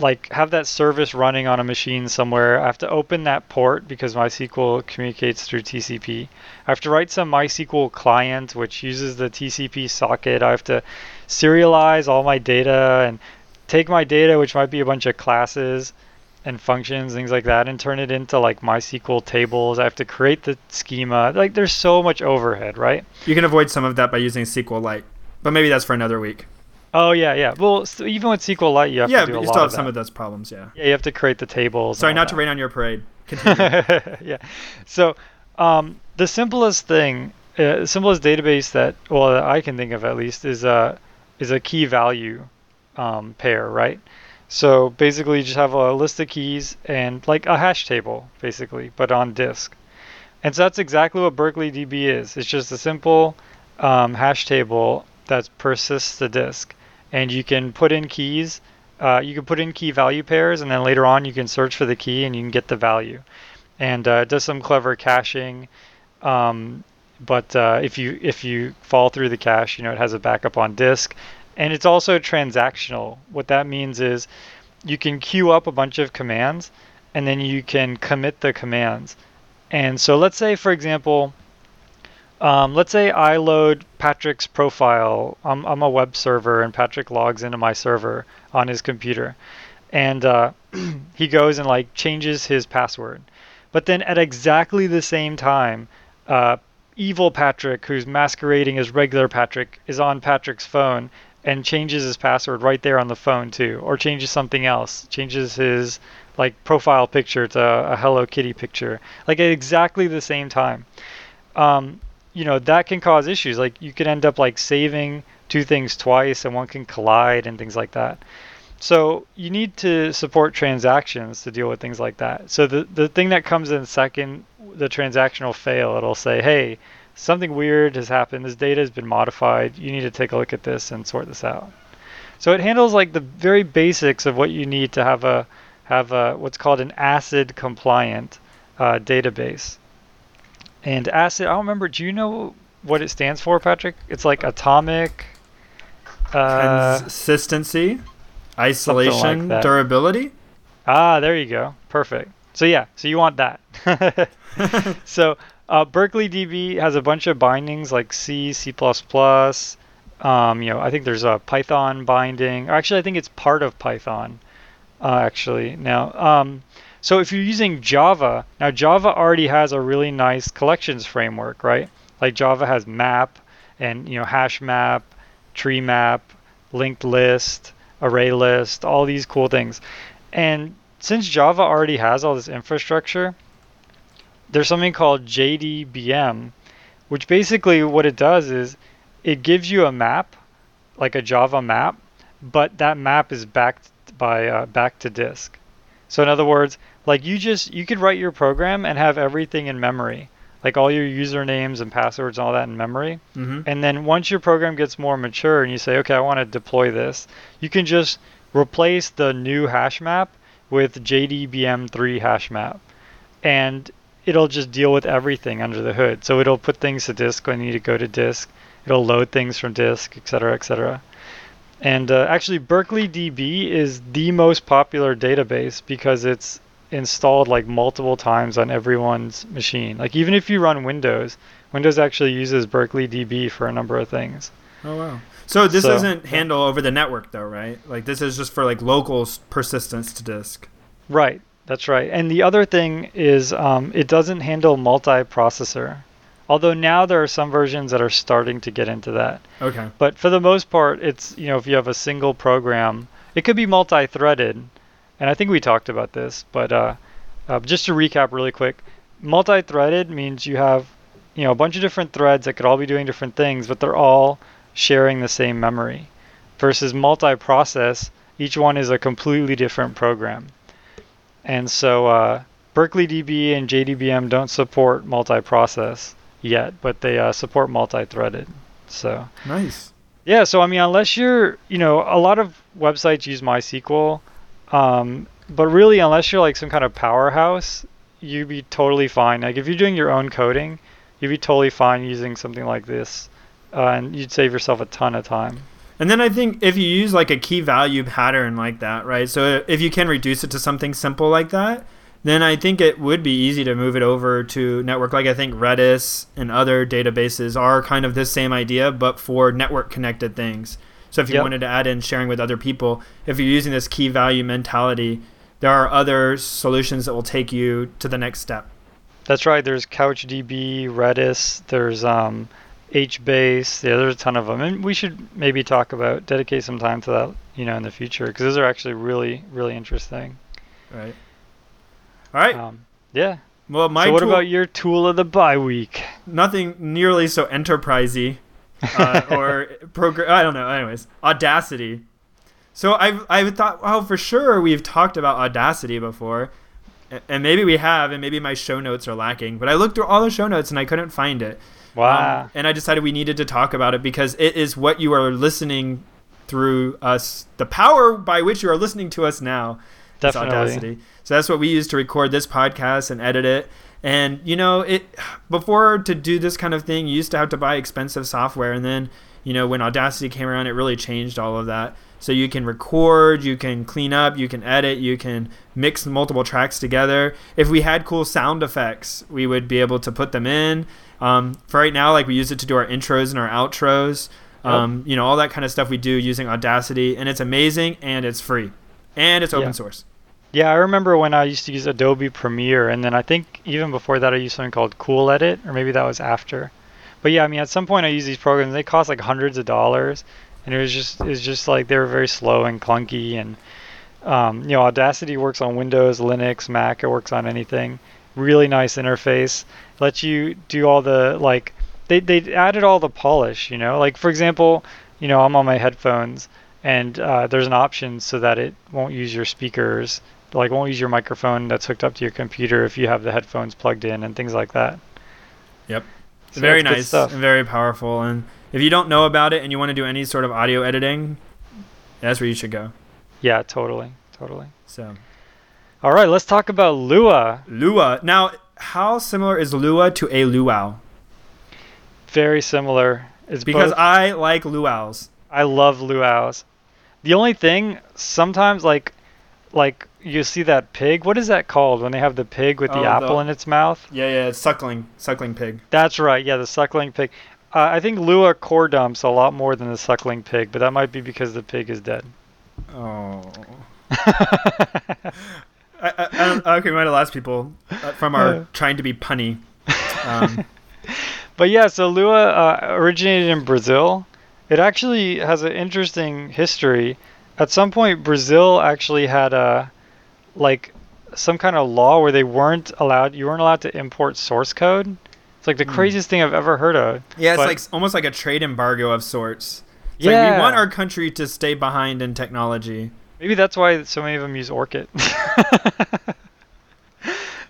like have that service running on a machine somewhere. I have to open that port because MySQL communicates through TCP. I have to write some MySQL client which uses the TCP socket. I have to serialize all my data and take my data, which might be a bunch of classes and functions, things like that, and turn it into like MySQL tables. I have to create the schema. Like there's so much overhead, right? You can avoid some of that by using SQLite, but maybe that's for another week. Oh yeah, yeah. Well, s even with SQLite, you have yeah, to do but a you lot still of have some that. of those problems. Yeah. Yeah, you have to create the tables. Sorry, not to rain on your parade. Continue. yeah. So um, the simplest thing, uh, simplest database that well that I can think of at least is a is a key value um, pair, right? So basically, you just have a list of keys and like a hash table, basically, but on disk. And so that's exactly what Berkeley DB is. It's just a simple um, hash table that persists to disk, and you can put in keys. Uh, you can put in key value pairs, and then later on you can search for the key and you can get the value. And uh, it does some clever caching. Um, but uh, if you if you fall through the cache, you know it has a backup on disk, and it's also transactional. What that means is you can queue up a bunch of commands, and then you can commit the commands. And so let's say, for example, um, let's say I load Patrick's profile. I'm, I'm a web server, and Patrick logs into my server on his computer, and uh, he goes and like changes his password. But then at exactly the same time, uh, evil Patrick, who's masquerading as regular Patrick, is on Patrick's phone and changes his password right there on the phone too, or changes something else, changes his like profile picture to a Hello Kitty picture, like at exactly the same time. Um, you know that can cause issues. Like you could end up like saving two things twice, and one can collide and things like that. So you need to support transactions to deal with things like that. So the the thing that comes in second, the transactional fail, it'll say, hey, something weird has happened. This data has been modified. You need to take a look at this and sort this out. So it handles like the very basics of what you need to have a have a what's called an ACID compliant uh, database. And ACID, I don't remember. Do you know what it stands for, Patrick? It's like atomic. Uh, Consistency, isolation, that. durability. Ah, there you go. Perfect. So yeah, so you want that. so uh, Berkeley DB has a bunch of bindings like C, C++. Um, you know, I think there's a Python binding. Or actually, I think it's part of Python. Uh, actually, now. Um, so if you're using Java, now Java already has a really nice collections framework, right? Like Java has map and you know hash map, tree map, linked list, array list, all these cool things. And since Java already has all this infrastructure, there's something called JDBM, which basically what it does is it gives you a map, like a Java map, but that map is backed by uh, back to disk. So in other words, like you just you could write your program and have everything in memory, like all your usernames and passwords and all that in memory. hmm And then once your program gets more mature and you say, okay, I want to deploy this, you can just replace the new hash map with JDBM3 hash map. And it'll just deal with everything under the hood. So it'll put things to disk when you need to go to disk. It'll load things from disk, et cetera, et cetera. And uh, actually, Berkeley DB is the most popular database because it's installed like multiple times on everyone's machine. Like even if you run Windows, Windows actually uses Berkeley DB for a number of things. Oh wow. So this So- doesn't handle over the network though, right? Like this is just for like local persistence to disk. Right, that's right. And the other thing is um, it doesn't handle multi-processor. Although now there are some versions that are starting to get into that. Okay. But for the most part, it's you know if you have a single program, it could be multi-threaded, and I think we talked about this. But uh, uh, just to recap really quick, multi-threaded means you have you know a bunch of different threads that could all be doing different things, but they're all sharing the same memory. Versus multi-process, each one is a completely different program. And so uh, Berkeley DB and JDBM don't support multi-process yet, but they uh, support multi-threaded. So. Nice. Yeah, so I mean, unless you're, you know, a lot of websites use MySQL, um, but really, unless you're like some kind of powerhouse, you'd be totally fine. Like if you're doing your own coding, you'd be totally fine using something like this, uh, and you'd save yourself a ton of time. And then I think if you use like a key value pattern like that, right? So if you can reduce it to something simple like that, then I think it would be easy to move it over to network. Like I think Redis and other databases are kind of the same idea, but for network connected things. So if you Yep. wanted to add in sharing with other people, if you're using this key value mentality, there are other solutions that will take you to the next step. That's right. There's CouchDB, Redis. There's um, HBase. Yeah, there's a ton of them, and we should maybe talk about dedicate some time to that, you know, in the future because those are actually really, really interesting. Right. All right. Um, yeah. well, my so what tool- about your tool of the bye week? nothing nearly so enterprisey uh, or program. I don't know. Anyways, Audacity. So I I thought, oh, for sure we've talked about Audacity before, and maybe we have, and maybe my show notes are lacking. But I looked through all the show notes and I couldn't find it. Wow. Um, and I decided we needed to talk about it because it is what you are listening through us, the power by which you are listening to us now. Definitely. Audacity. So that's what we use to record this podcast and edit it. And you know, it before to do this kind of thing, you used to have to buy expensive software, and then you know when Audacity came around, it really changed all of that. So you can record, you can clean up, you can edit, you can mix multiple tracks together. If we had cool sound effects, we would be able to put them in. Um, for right now, like we use it to do our intros and our outros. Um, You know, all that kind of stuff we do using Audacity, and it's amazing and it's free, and it's open Yeah. source. Yeah, I remember when I used to use Adobe Premiere, and then I think even before that I used something called Cool Edit, or maybe that was after. But yeah, I mean, at some point I used these programs. They cost like hundreds of dollars, and it was just it was just like they were very slow and clunky. And um, you know, Audacity works on Windows, Linux, Mac. It works on anything. Really nice interface. Lets you do all the like they they added all the polish. You know, like for example, you know, I'm on my headphones, and uh, there's an option so that it won't use your speakers like won't use your microphone that's hooked up to your computer if you have the headphones plugged in and things like that. Yep. So very nice and very powerful. And if you don't know about it and you want to do any sort of audio editing, that's where you should go. Yeah, totally, totally. So All right, let's talk about Lua. Lua. Now, how similar is Lua to a luau? Very similar. It's Because both, I like luau's. I love luau's. The only thing sometimes like like you see that pig. What is that called when they have the pig with the Oh, the- apple in its mouth? Yeah, yeah, it's suckling, suckling pig. That's right. Yeah, the suckling pig. Uh, I think Lua core dumps a lot more than the suckling pig, but that might be because the pig is dead. Oh. I, I, I, okay, we might have lost people uh, from our trying to be punny. Um, But yeah, so Lua uh, originated in Brazil. It actually has an interesting history. At some point, Brazil actually had a like some kind of law where they weren't allowed. You weren't allowed to import source code. It's like the Hmm. craziest thing I've ever heard of. yeah, it's But- like almost like a trade embargo of sorts. It's yeah, like we want our country to stay behind in technology. maybe that's why so many of them use Orkut.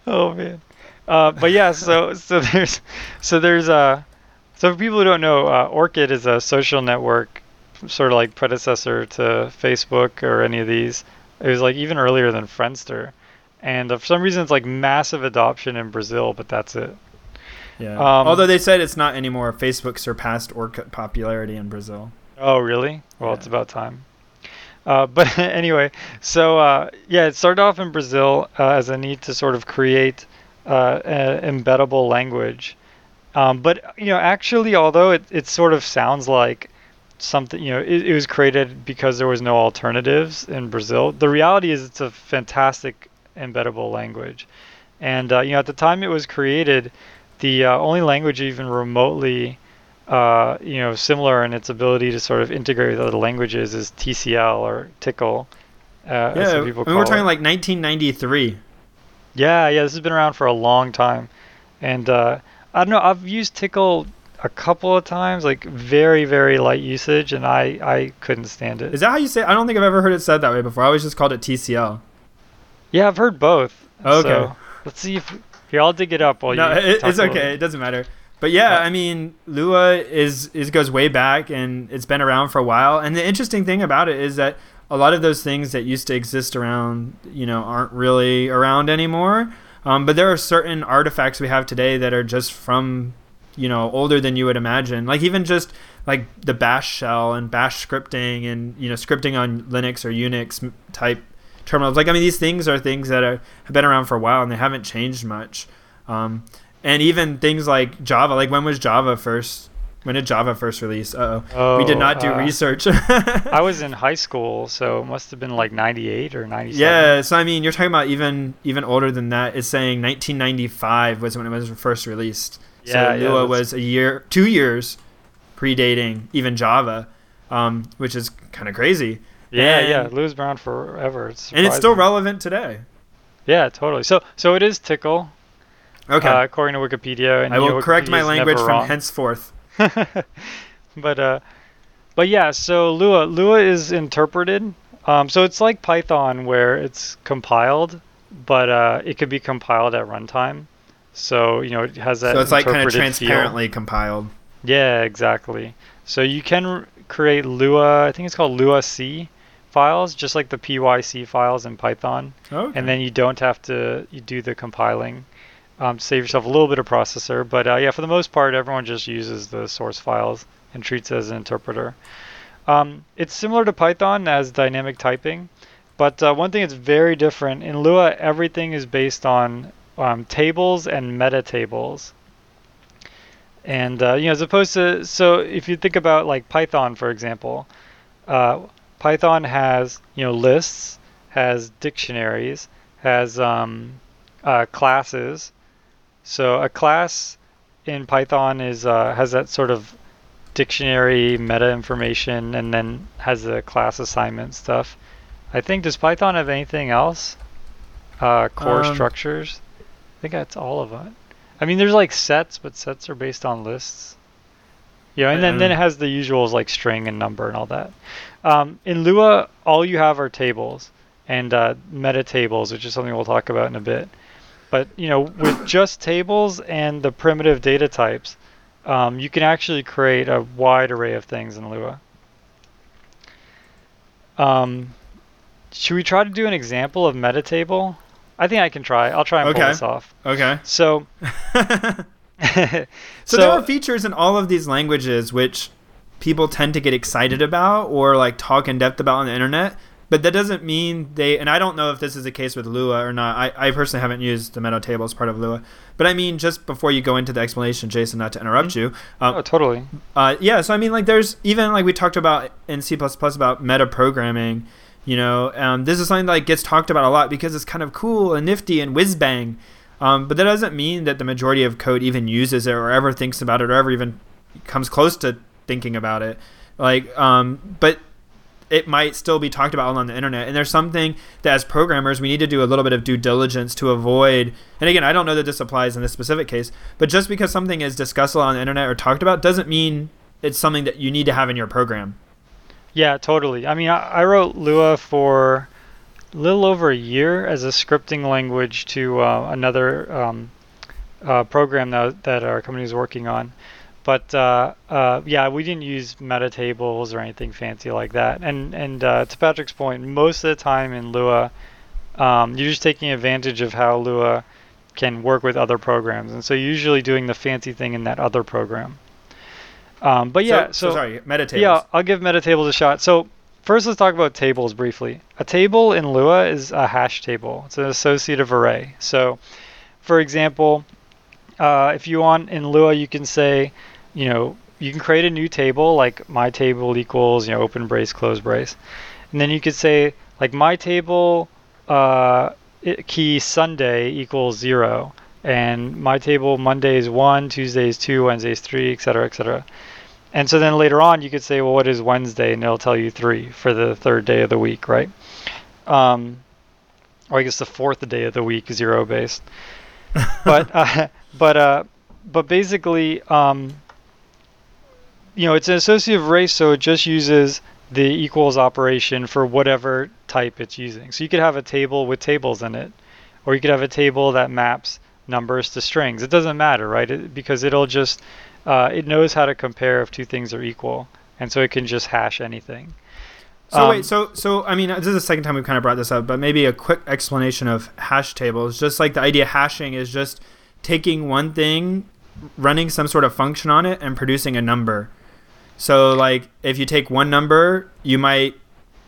oh man. Uh, but yeah, so so there's so there's uh so for people who don't know, uh, Orkut is a social network, sort of like predecessor to Facebook or any of these. It was like even earlier than Friendster, and uh, for some reason it's like massive adoption in Brazil, but that's it. Yeah. Um, Although they said it's not anymore. Facebook surpassed Orkut popularity in Brazil. Oh, really? Well, Yeah. it's about time. Uh, but anyway, so uh, yeah, it started off in Brazil uh, as a need to sort of create uh, an embeddable language. Um, but you know, actually, although it, it sort of sounds like something, you know, it, it was created because there was no alternatives in Brazil. The reality is, it's a fantastic embeddable language. And uh, you know, at the time it was created, the uh, only language even remotely uh, you know, similar in its ability to sort of integrate with other languages is TCL or Tickle. Uh, as Yeah, I mean, we're talking it. like 1993. Yeah, yeah, this has been around for a long time, and uh, I don't know. I've used Tickle a couple of times, like very, very light usage, and I I couldn't stand it. Is that how you say? It? I don't think I've ever heard it said that way before. I always just called it TCL. yeah, I've heard both. Okay. So let's see if here I'll dig it up while no, you. it, talk it's okay. It doesn't matter. But yeah, Uh, I mean, Lua is is goes way back, and it's been around for a while. And the interesting thing about it is that a lot of those things that used to exist around, you know, aren't really around anymore. Um, but there are certain artifacts we have today that are just from, you know, older than you would imagine. Like even just like the Bash shell and Bash scripting, and you know, scripting on Linux or Unix type terminals. Like I mean, these things are things that are, have been around for a while and they haven't changed much. Um, and even things like Java. Like when was Java first? When did Java first release? Uh oh. We did Oh, not do uh, research. I was in high school, so it must have been like 98 or 97. yeah, so I mean, you're talking about even even older than that. It's saying 1995 was when it was first released. Yeah, so Lua that's- was a year, two years predating even Java, um, which is kind of crazy. Yeah, And- yeah, Lua's been around forever. It's And it's still relevant today. Yeah, totally. So, so it is Tickle, Okay. uh, according to Wikipedia. And I will correct my language from wrong. henceforth. but uh, but yeah. So Lua, Lua is interpreted. Um, so it's like Python where it's compiled, but uh, it could be compiled at runtime. So you know it has that. So it's like kind of interpreted feel. transparently compiled. Yeah, exactly. So you can r- create Lua. I think it's called Lua C files, just like the PYC files in Python. Okay. and then you don't have to you do the compiling. Um, save yourself a little bit of processor, but uh, yeah, for the most part, everyone just uses the source files and treats it as an interpreter. Um, it's similar to Python as dynamic typing, but uh, one thing that's very different in Lua, everything is based on um, tables and meta tables. And uh, you know, as opposed to so, if you think about like Python, for example, uh, Python has you know lists, has dictionaries, has um, uh, classes. So a class in Python is uh, has that sort of dictionary meta information, and then has the class assignment stuff. I think does Python have anything else? Uh, core Um, structures. I think that's all of it. I mean, there's like sets, but sets are based on lists. Yeah, and then, then it Um, has the usuals like string and number and all that. Um, in Lua, all you have are tables and uh, meta tables, which is something we'll talk about in a bit. But you know, with just tables and the primitive data types, um, you can actually create a wide array of things in Lua. Um, should we try to do an example of meta table? I think I can try. I'll try and pull this off. okay. So, So, there are features in all of these languages which people tend to get excited about or like talk in depth about on the internet. But that doesn't mean they, and I don't know if this is the case with Lua or not. I, I personally haven't used the meta table as part of Lua. But I mean, just before you go into the explanation, Jason, not to interrupt you, um, oh, totally. uh, yeah, so I mean, like, there's even like we talked about in C about meta programming. You know, um, this is something that like, gets talked about a lot because it's kind of cool and nifty and whiz bang. Um, but that doesn't mean that the majority of code even uses it or ever thinks about it or ever even comes close to thinking about it. Like, um, but it might still be talked about on the internet. And there's something that as programmers we need to do a little bit of due diligence to avoid. And again, I don't know that this applies in this specific case, but just because something is discussed on the internet or talked about doesn't mean it's something that you need to have in your program. Yeah, totally. I mean, I, I wrote Lua for a little over a year as a scripting language to uh, another um, uh, program that, that our company was working on. But uh, uh, yeah, we didn't use meta tables or anything fancy like that. And and uh, to Patrick's point, most of the time in Lua, um, you're just taking advantage of how Lua can work with other programs, and so you're usually doing the fancy thing in that other program. Um, but yeah, so, so, sorry, meta tables. yeah, I'll give meta tables a shot. So first, let's talk about tables briefly. A table in Lua is a hash table. It's an associative array. So, for example, uh, if you want in Lua, you can say, you know, you can create a new table like my table equals, you know, open brace, close brace, and then you could say like my table uh, key Sunday equals zero, and my table Monday is one, Tuesday is two, Wednesday is three, etc., etc. And so then later on, you could say, well, what is Wednesday? And it'll tell you three for the third day of the week, right? Um, or I guess the fourth day of the week, zero based. but uh, but uh, but basically, um, you know, it's an associative array, so it just uses the equals operation for whatever type it's using. So you could have a table with tables in it, or you could have a table that maps numbers to strings. It doesn't matter, right? It, because it'll just uh, it knows how to compare if two things are equal, and so it can just hash anything. So um, wait, so so I mean, this is the second time we've kind of brought this up, but maybe a quick explanation of hash tables. Just like the idea hashing is just taking one thing, running some sort of function on it, and producing a number. So like if you take one number, you might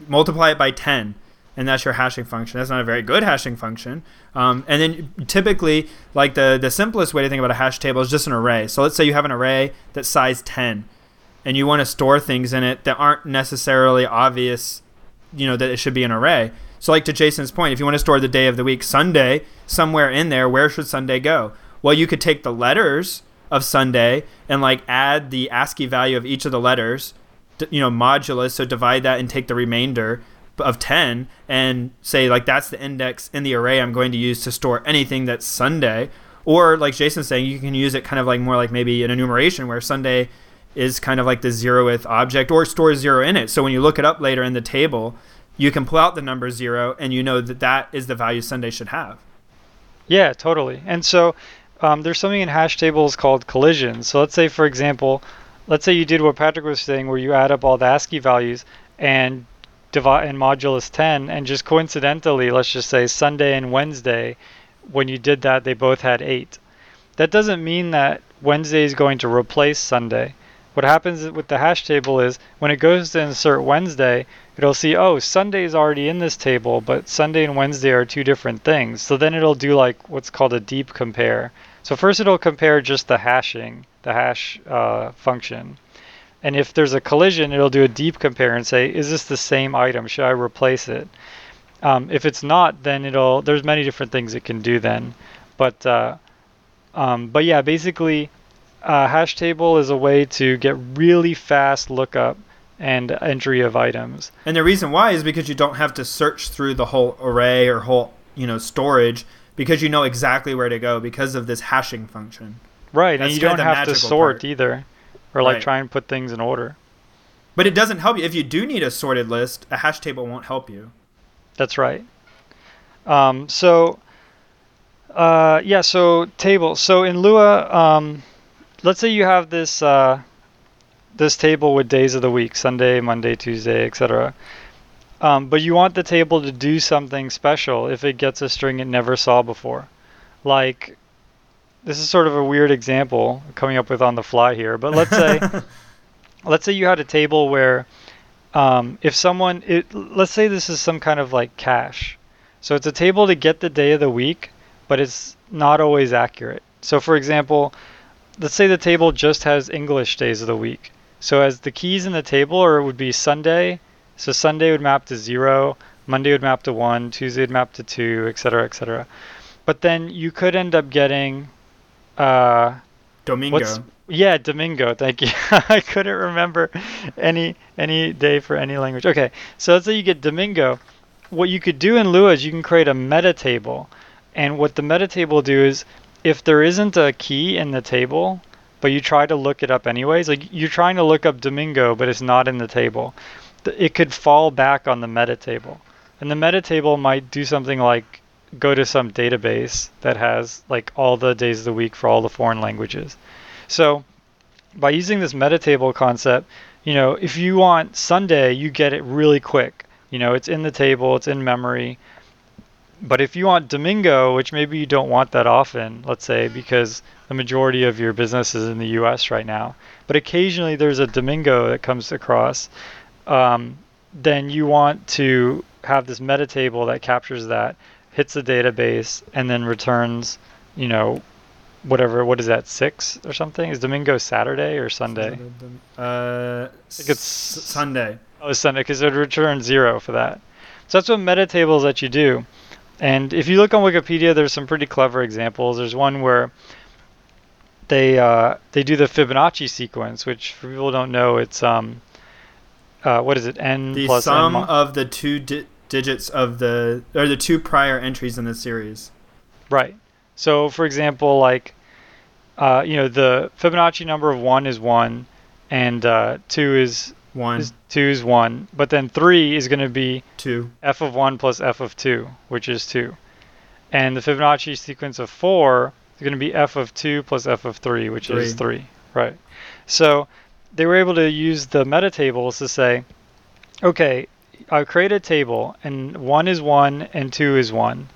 multiply it by ten, and that's your hashing function. That's not a very good hashing function. Um, and then typically, like the the simplest way to think about a hash table is just an array. So let's say you have an array that's size ten, and you want to store things in it that aren't necessarily obvious, you know, that it should be an array. So like to Jason's point, if you want to store the day of the week, Sunday, somewhere in there, where should Sunday go? Well, you could take the letters of Sunday and like add the ASCII value of each of the letters, you know, modulus, so divide that and take the remainder of 10 and say like that's the index in the array I'm going to use to store anything that's Sunday. Or like Jason's saying, you can use it kind of like more like maybe an enumeration where Sunday is kind of like the zeroth object or stores zero in it. So when you look it up later in the table, you can pull out the number zero and you know that that is the value Sunday should have. Yeah, totally. And so um, there's something in hash tables called collisions. So let's say, for example, let's say you did what Patrick was saying, where you add up all the ASCII values and divide in modulus 10, and just coincidentally, let's just say Sunday and Wednesday, when you did that, they both had eight. That doesn't mean that Wednesday is going to replace Sunday. What happens with the hash table is when it goes to insert Wednesday, it'll see, oh, Sunday is already in this table, but Sunday and Wednesday are two different things. So then it'll do like what's called a deep compare. So first it'll compare just the hashing, the hash uh, function. And if there's a collision, it'll do a deep compare and say, is this the same item? Should I replace it? Um, if it's not, then it'll. There's many different things it can do then, but uh, um, but yeah, basically, a hash table is a way to get really fast lookup and entry of items. And the reason why is because you don't have to search through the whole array or whole you know storage because you know exactly where to go because of this hashing function. Right, That's and you don't have to sort part. either, or like right. try and put things in order. But it doesn't help you if you do need a sorted list. A hash table won't help you. That's right. Um, so, uh, yeah, so table. So in Lua, um, let's say you have this uh, this table with days of the week: Sunday, Monday, Tuesday, etc. Um, but you want the table to do something special if it gets a string it never saw before. Like, this is sort of a weird example coming up with on the fly here, but let's say, let's say you had a table where, um, if someone, it, let's say this is some kind of like cache. So it's a table to get the day of the week, but it's not always accurate. So for example, let's say the table just has English days of the week. So as the keys in the table, or it would be Sunday, so Sunday would map to zero, Monday would map to one, Tuesday would map to two, etc., etc. But then you could end up getting uh, Domingo. yeah, Domingo. Thank you. I couldn't remember any any day for any language. Okay, so let's say you get Domingo. What you could do in Lua is you can create a meta table, and what the meta table will do is if there isn't a key in the table, but you try to look it up anyways, like you're trying to look up Domingo, but it's not in the table it could fall back on the meta table. And the meta table might do something like go to some database that has like all the days of the week for all the foreign languages. So by using this meta table concept, you know, if you want Sunday, you get it really quick. You know, it's in the table, it's in memory. But if you want Domingo, which maybe you don't want that often, let's say because the majority of your business is in the U.S. right now, but occasionally there's a Domingo that comes across, um, then you want to have this meta table that captures that, hits the database, and then returns, you know, whatever. What is that? Six or something? Is Domingo Saturday or Sunday? Uh, I think it's- Sunday. Oh, Sunday, because it returns zero for that. So that's what meta tables that you do. And if you look on Wikipedia, there's some pretty clever examples. There's one where they uh, they do the Fibonacci sequence, which for people who don't know, it's um, uh, what is it? N The plus sum n. mo- of the two di- digits of the or the two prior entries in the series. Right. So, for example, like, uh, you know, the Fibonacci number of one is one, and uh, two is, One, is two is one, but then three is going to be two. f of one plus f of two, which is two, and the Fibonacci sequence of four is going to be f of two plus f of three, which is Three. three. Right. So they were able to use the meta tables to say, okay, I create a table, and one is one and two is one.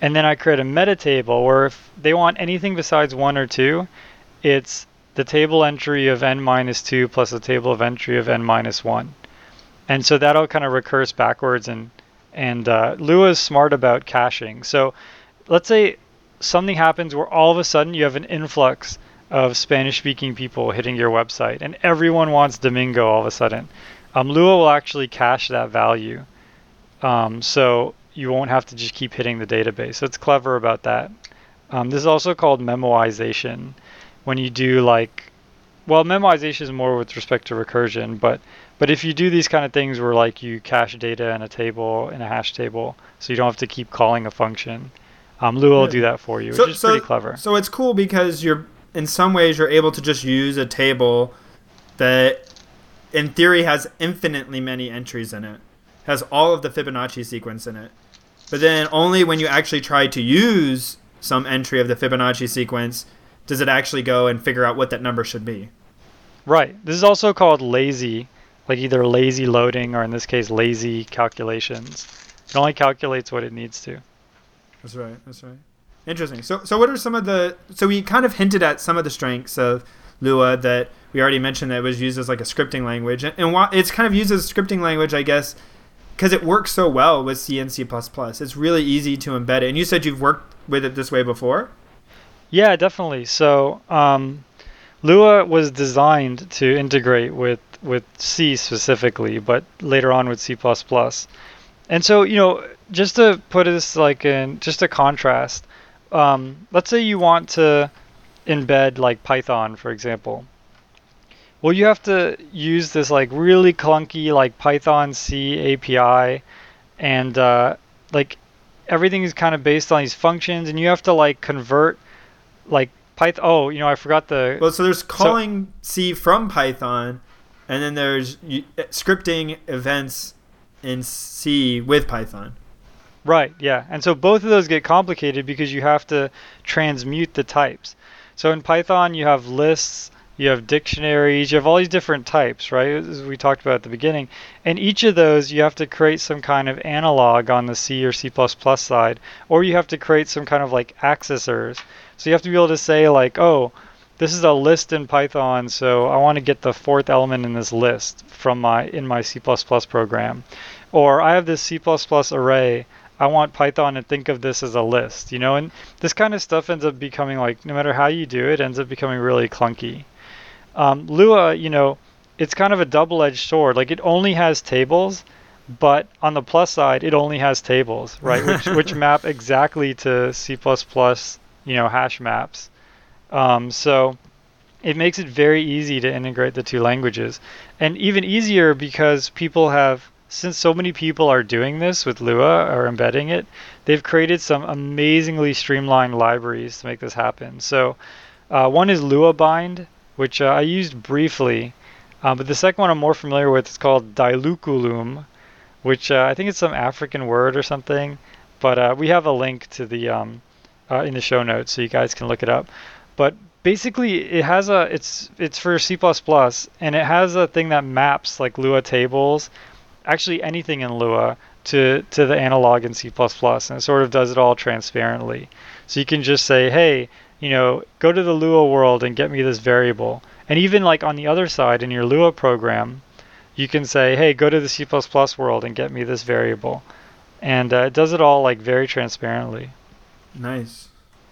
And then I create a meta table where if they want anything besides one or two, it's the table entry of n minus two plus the table of entry of n minus one. And so that'll kind of recurse backwards and and uh, Lua is smart about caching. So let's say something happens where all of a sudden you have an influx of Spanish speaking people hitting your website and everyone wants Domingo all of a sudden. Um, Lua will actually cache that value. Um, so you won't have to just keep hitting the database. So it's clever about that. Um, this is also called memoization. When you do like, well, memoization is more with respect to recursion, but but if you do these kind of things where like you cache data in a table in a hash table, so you don't have to keep calling a function, um, Lua will do that for you, which is pretty clever. So it's cool because you're in some ways you're able to just use a table that in theory has infinitely many entries in it. Has all of the Fibonacci sequence in it. But then only when you actually try to use some entry of the Fibonacci sequence does it actually go and figure out what that number should be. Right. This is also called lazy, like either lazy loading or in this case lazy calculations. It only calculates what it needs to. That's right. That's right. Interesting. So, so what are some of the? So we kind of hinted at some of the strengths of Lua that we already mentioned that was used as like a scripting language, and, and why it's kind of used as a scripting language, I guess, because it works so well with C and C++. It's really easy to embed it. And you said you've worked with it this way before. Yeah, definitely. So um, Lua was designed to integrate with with C specifically, but later on with C++. And so you know, just to put this like in just a contrast, um, let's say you want to embed like Python, for example. Well, you have to use this like really clunky like Python C API, and uh, like everything is kind of based on these functions, and you have to like convert like Python. Oh, you know, I forgot the. Well, so there's calling C from Python, and then there's scripting events in C with Python. Right, yeah. And so both of those get complicated because you have to transmute the types. So in Python, you have lists, you have dictionaries, you have all these different types, right? As we talked about at the beginning. And each of those, you have to create some kind of analog on the C or C++ side, or you have to create some kind of like accessors. So you have to be able to say like, oh, this is a list in Python, so I want to get the fourth element in this list from my in my C++ program. Or I have this C++ array. I want Python to think of this as a list, you know, and this kind of stuff ends up becoming like, no matter how you do it, ends up becoming really clunky. Um, Lua, you know, it's kind of a double-edged sword. Like it only has tables, but on the plus side, it only has tables, right? which which map exactly to C++, you know, hash maps. Um, so it makes it very easy to integrate the two languages, and even easier because people have since so many people are doing this with Lua or embedding it, they've created some amazingly streamlined libraries to make this happen. So uh, one is Lua Bind, which uh, I used briefly, uh, but the second one I'm more familiar with is called Diluculum, which uh, I think it's some African word or something. But uh, we have a link to the um, uh, in the show notes so you guys can look it up. But basically, it has a it's it's for C++ and it has a thing that maps like Lua tables actually anything in Lua to to the analog in C++, and it sort of does it all transparently. So you can just say, hey, you know, go to the Lua world and get me this variable. And even like on the other side in your Lua program, you can say, hey, go to the C++ world and get me this variable. And uh, it does it all like very transparently. Nice.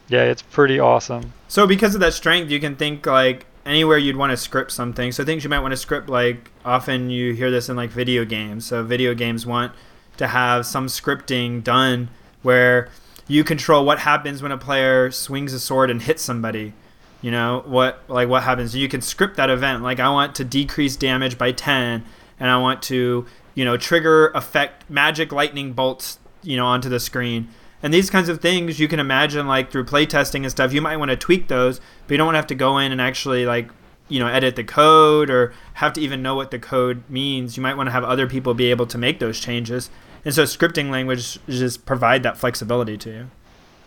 Yeah, it's pretty awesome. So because of that strength, you can think like anywhere you'd want to script something. So things you might want to script like often you hear this in like video games. So video games want to have some scripting done where you control what happens when a player swings a sword and hits somebody. You know what like what happens? You can script that event. Like I want to decrease damage by ten, and I want to you know trigger effect magic lightning bolts you know onto the screen. And these kinds of things you can imagine like through playtesting and stuff. You might want to tweak those, but you don't have to go in and actually like you know edit the code or have to even know what the code means. You might want to have other people be able to make those changes. And so scripting language just provide that flexibility to you.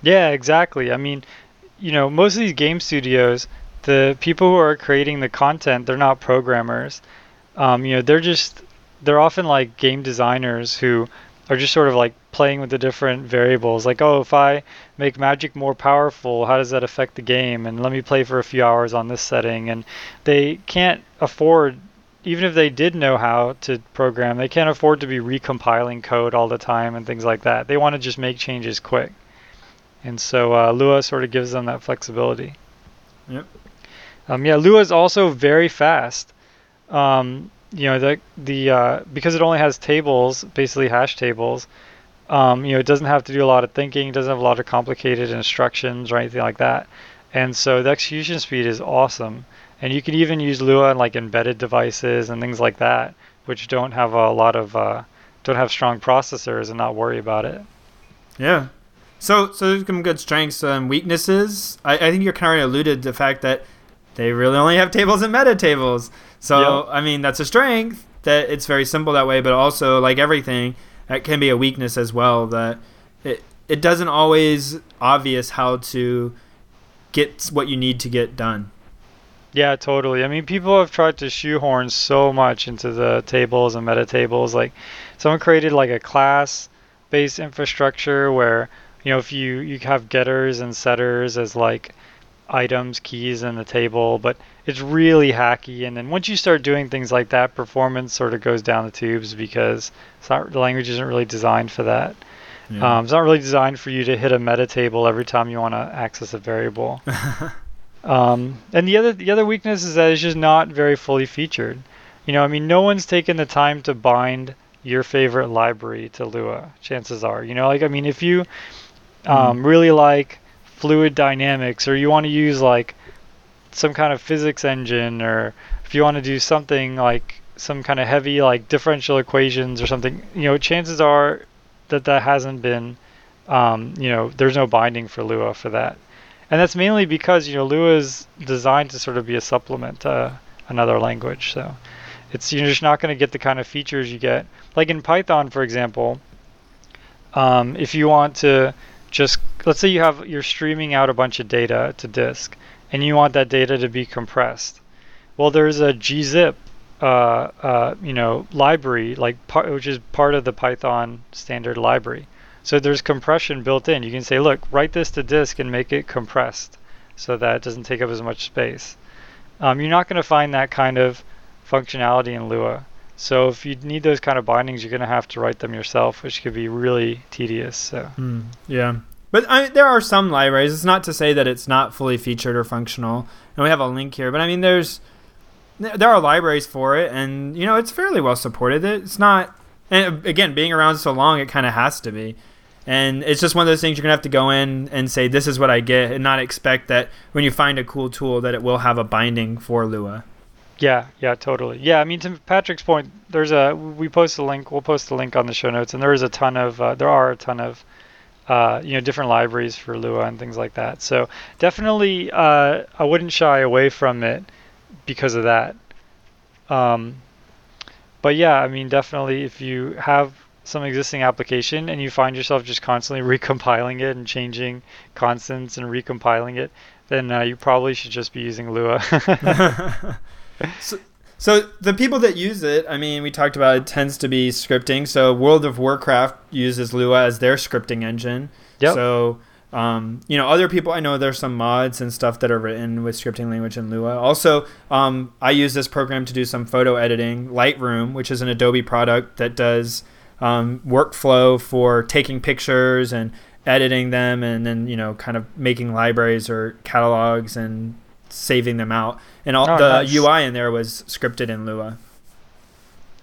Yeah, exactly. I mean, you know, most of these game studios, the people who are creating the content, they're not programmers. Um, you know, they're just they're often like game designers who are just sort of like playing with the different variables. Like, oh, if I make magic more powerful, how does that affect the game? And let me play for a few hours on this setting. And they can't afford, even if they did know how to program, they can't afford to be recompiling code all the time and things like that. They want to just make changes quick. And so uh, Lua sort of gives them that flexibility. Yep. Um, yeah, Lua is also very fast. Um, you know the the uh, because it only has tables, basically hash tables. Um, you know, it doesn't have to do a lot of thinking. Doesn't have a lot of complicated instructions or anything like that. And so the execution speed is awesome. And you can even use Lua on like embedded devices and things like that, which don't have a lot of uh, don't have strong processors and not worry about it. Yeah. So so there's some good strengths and weaknesses. I, I think you're kind of alluded to the fact that they really only have tables and meta tables. So yep. I mean that's a strength that it's very simple that way, but also like everything, that can be a weakness as well. That it it doesn't always obvious how to get what you need to get done. Yeah, totally. I mean, people have tried to shoehorn so much into the tables and meta tables. Like, someone created like a class-based infrastructure where you know if you you have getters and setters as like items, keys in the table, but it's really hacky. And then once you start doing things like that, performance sort of goes down the tubes because it's not, the language isn't really designed for that. Yeah. Um, it's not really designed for you to hit a meta table every time you want to access a variable. um, and the other the other weakness is that it's just not very fully featured. You know, I mean, no one's taken the time to bind your favorite library to Lua. Chances are, you know, like I mean, if you um, mm. really like fluid dynamics or you want to use like some kind of physics engine or if you want to do something like some kind of heavy like differential equations or something you know chances are that that hasn't been um, you know there's no binding for lua for that. And that's mainly because you know lua is designed to sort of be a supplement to another language so it's you're just not going to get the kind of features you get. Like in python for example um, if you want to just let's say you have you're streaming out a bunch of data to disk and you want that data to be compressed. Well, there's a gzip, uh, uh, you know, library like part, which is part of the Python standard library. So there's compression built in. You can say, look, write this to disk and make it compressed, so that it doesn't take up as much space. Um, you're not going to find that kind of functionality in Lua. So if you need those kind of bindings, you're going to have to write them yourself, which could be really tedious. So mm, yeah, but I, there are some libraries. It's not to say that it's not fully featured or functional. And we have a link here, but I mean, there's there are libraries for it, and you know, it's fairly well supported. It's not, and again, being around so long, it kind of has to be. And it's just one of those things you're gonna have to go in and say, "This is what I get," and not expect that when you find a cool tool that it will have a binding for Lua. Yeah, yeah, totally. Yeah, I mean to Patrick's point, there's a we post a link. We'll post a link on the show notes, and there is a ton of uh, there are a ton of uh, you know different libraries for Lua and things like that. So definitely, uh, I wouldn't shy away from it because of that. Um, but yeah, I mean definitely if you have some existing application and you find yourself just constantly recompiling it and changing constants and recompiling it, then uh, you probably should just be using Lua. so, So the people that use it, I mean, we talked about it tends to be scripting. So World of Warcraft uses Lua as their scripting engine. Yep. So um, you know, other people I know there's some mods and stuff that are written with scripting language in Lua. Also, um, I use this program to do some photo editing. Lightroom, which is an Adobe product that does um, workflow for taking pictures and editing them, and then you know, kind of making libraries or catalogs and saving them out. And all Oh, the nice. UI in there was scripted in Lua.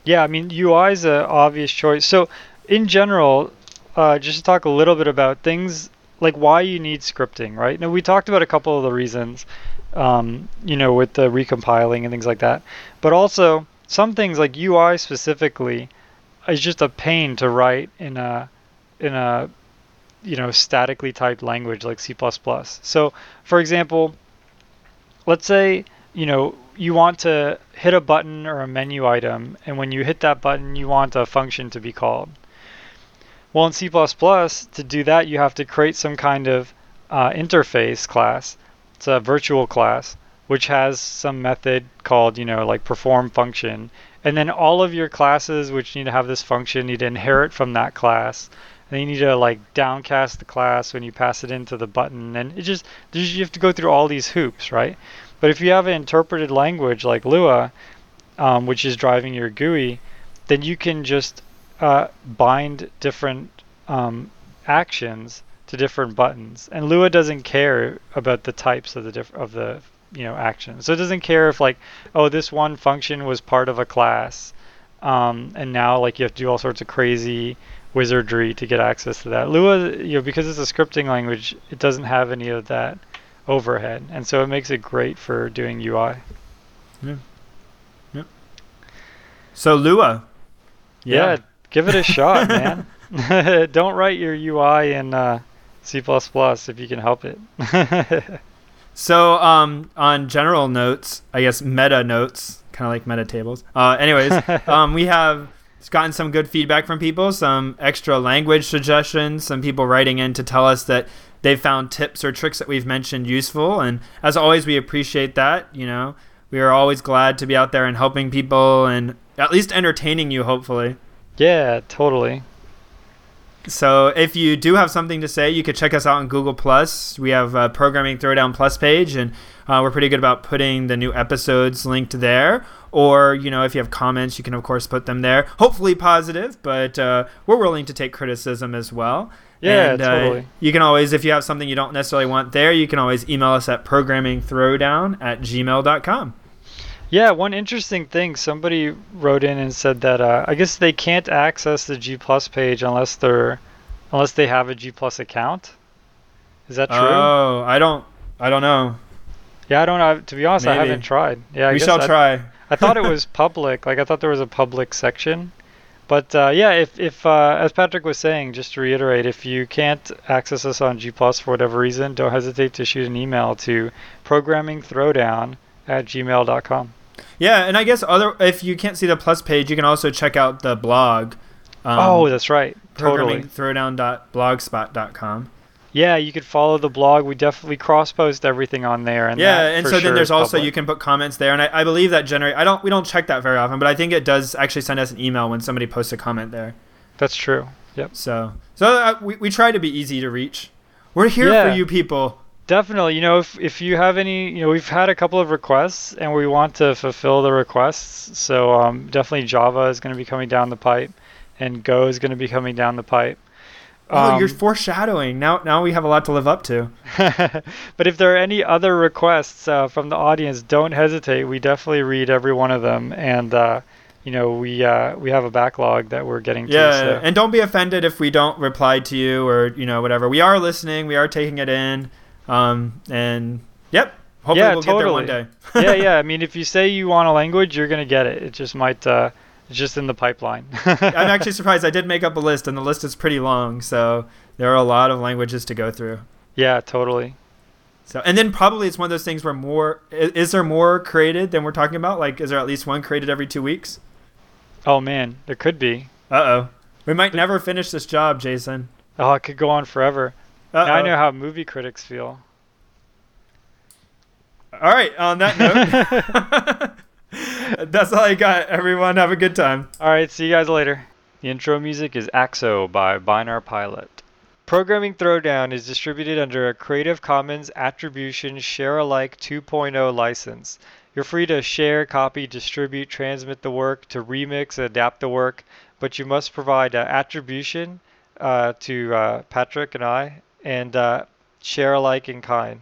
Yeah, I mean UI is a obvious choice. So in general, uh, just to talk a little bit about things like why you need scripting, right? Now we talked about a couple of the reasons, um, you know, with the recompiling and things like that. But also some things like UI specifically is just a pain to write in a in a you know statically typed language like C++. So for example, let's say you know you want to hit a button or a menu item and when you hit that button you want a function to be called. Well in c++ to do that you have to create some kind of uh, interface class. It's a virtual class which has some method called you know like perform function. And then all of your classes which need to have this function need to inherit from that class. And you need to like downcast the class when you pass it into the button. And it just you have to go through all these hoops right but if you have an interpreted language like Lua, um, which is driving your GUI, then you can just uh, bind different um, actions to different buttons. And Lua doesn't care about the types of the diff- of the you know actions. So it doesn't care if like oh this one function was part of a class, um, and now like you have to do all sorts of crazy wizardry to get access to that. Lua, you know, because it's a scripting language, it doesn't have any of that overhead, and so it makes it great for doing UI. Yeah. Yep. So Lua. Yeah, give it a shot, man. Don't write your UI in uh, C++ if you can help it. So, um, on general notes, I guess meta notes, kind of like meta tables. Uh, anyways, um, we have gotten some good feedback from people, some extra language suggestions, some people writing in to tell us that they found tips or tricks that we've mentioned useful. And as always, we appreciate that. You know, we are always glad to be out there and helping people and at least entertaining you, hopefully. yeah, totally. So if you do have something to say, you could check us out on Google Plus. We have a Programming Throwdown Plus page, and uh, we're pretty good about putting the new episodes linked there. Or you know, if you have comments, you can of course put them there. Hopefully positive, but uh, we're willing to take criticism as well. Yeah, and, uh, totally. you can always, if you have something you don't necessarily want there, you can always email us at programmingthrowdown at gmail.com. Yeah, one interesting thing somebody wrote in and said that uh, I guess they can't access the G Plus page unless they're unless they have a G Plus account. Is that true? Oh, I don't, I don't know. yeah, I don't know. To be honest, I haven't tried. Yeah, I we guess shall I- try. I thought it was public. Like I thought there was a public section. But uh, yeah, if if uh, as Patrick was saying, just to reiterate, if you can't access us on G Plus for whatever reason, don't hesitate to shoot an email to programmingthrowdown at gmail.com. Yeah, and I guess other if you can't see the plus page, you can also check out the blog. Um, oh, that's right. Totally. programmingthrowdown.blogspot.com. Yeah, you could follow the blog. We definitely cross post everything on there. And Yeah, and so sure then there's also public. you can put comments there, and I, I believe that generate. I don't we don't check that very often, but I think it does actually send us an email when somebody posts a comment there. That's true. Yep. So so uh, we we try to be easy to reach. We're here Yeah. for you people. Definitely. You know, if if you have any, you know, we've had a couple of requests and we want to fulfill the requests. So um, definitely Java is going to be coming down the pipe, and Go is going to be coming down the pipe. Oh, you're Um, foreshadowing. Now now we have a lot to live up to. but if there are any other requests uh, from the audience, don't hesitate. We definitely read every one of them, and uh, you know, we uh, we have a backlog that we're getting to. Yeah, so- and don't be offended if we don't reply to you or you know whatever. We are listening. We are taking it in. Um, and yep, hopefully Yeah, we'll get there one totally. day. yeah, yeah. I mean, if you say you want a language, you're gonna get it. It just might. It's just in the pipeline. I'm actually surprised. I did make up a list, and the list is pretty long. So there are a lot of languages to go through. Yeah, totally. So, and then probably it's one of those things where more is, is there more created than we're talking about? Like, is there at least one created every two weeks? Oh man, there could be. Uh oh, we might never finish this job, Jason. Oh, it could go on forever. Uh-oh. Now I know how movie critics feel. All right. On that note, That's all I got. Everyone, have a good time. All right, see you guys later. The intro music is Axo by Binar Pilot. Programming Throwdown is distributed under a Creative Commons Attribution Share Alike 2.0 license. You're free to share, copy, distribute, transmit the work, to remix, adapt the work, but you must provide uh, attribution uh, to uh, Patrick and I and uh, share alike in kind.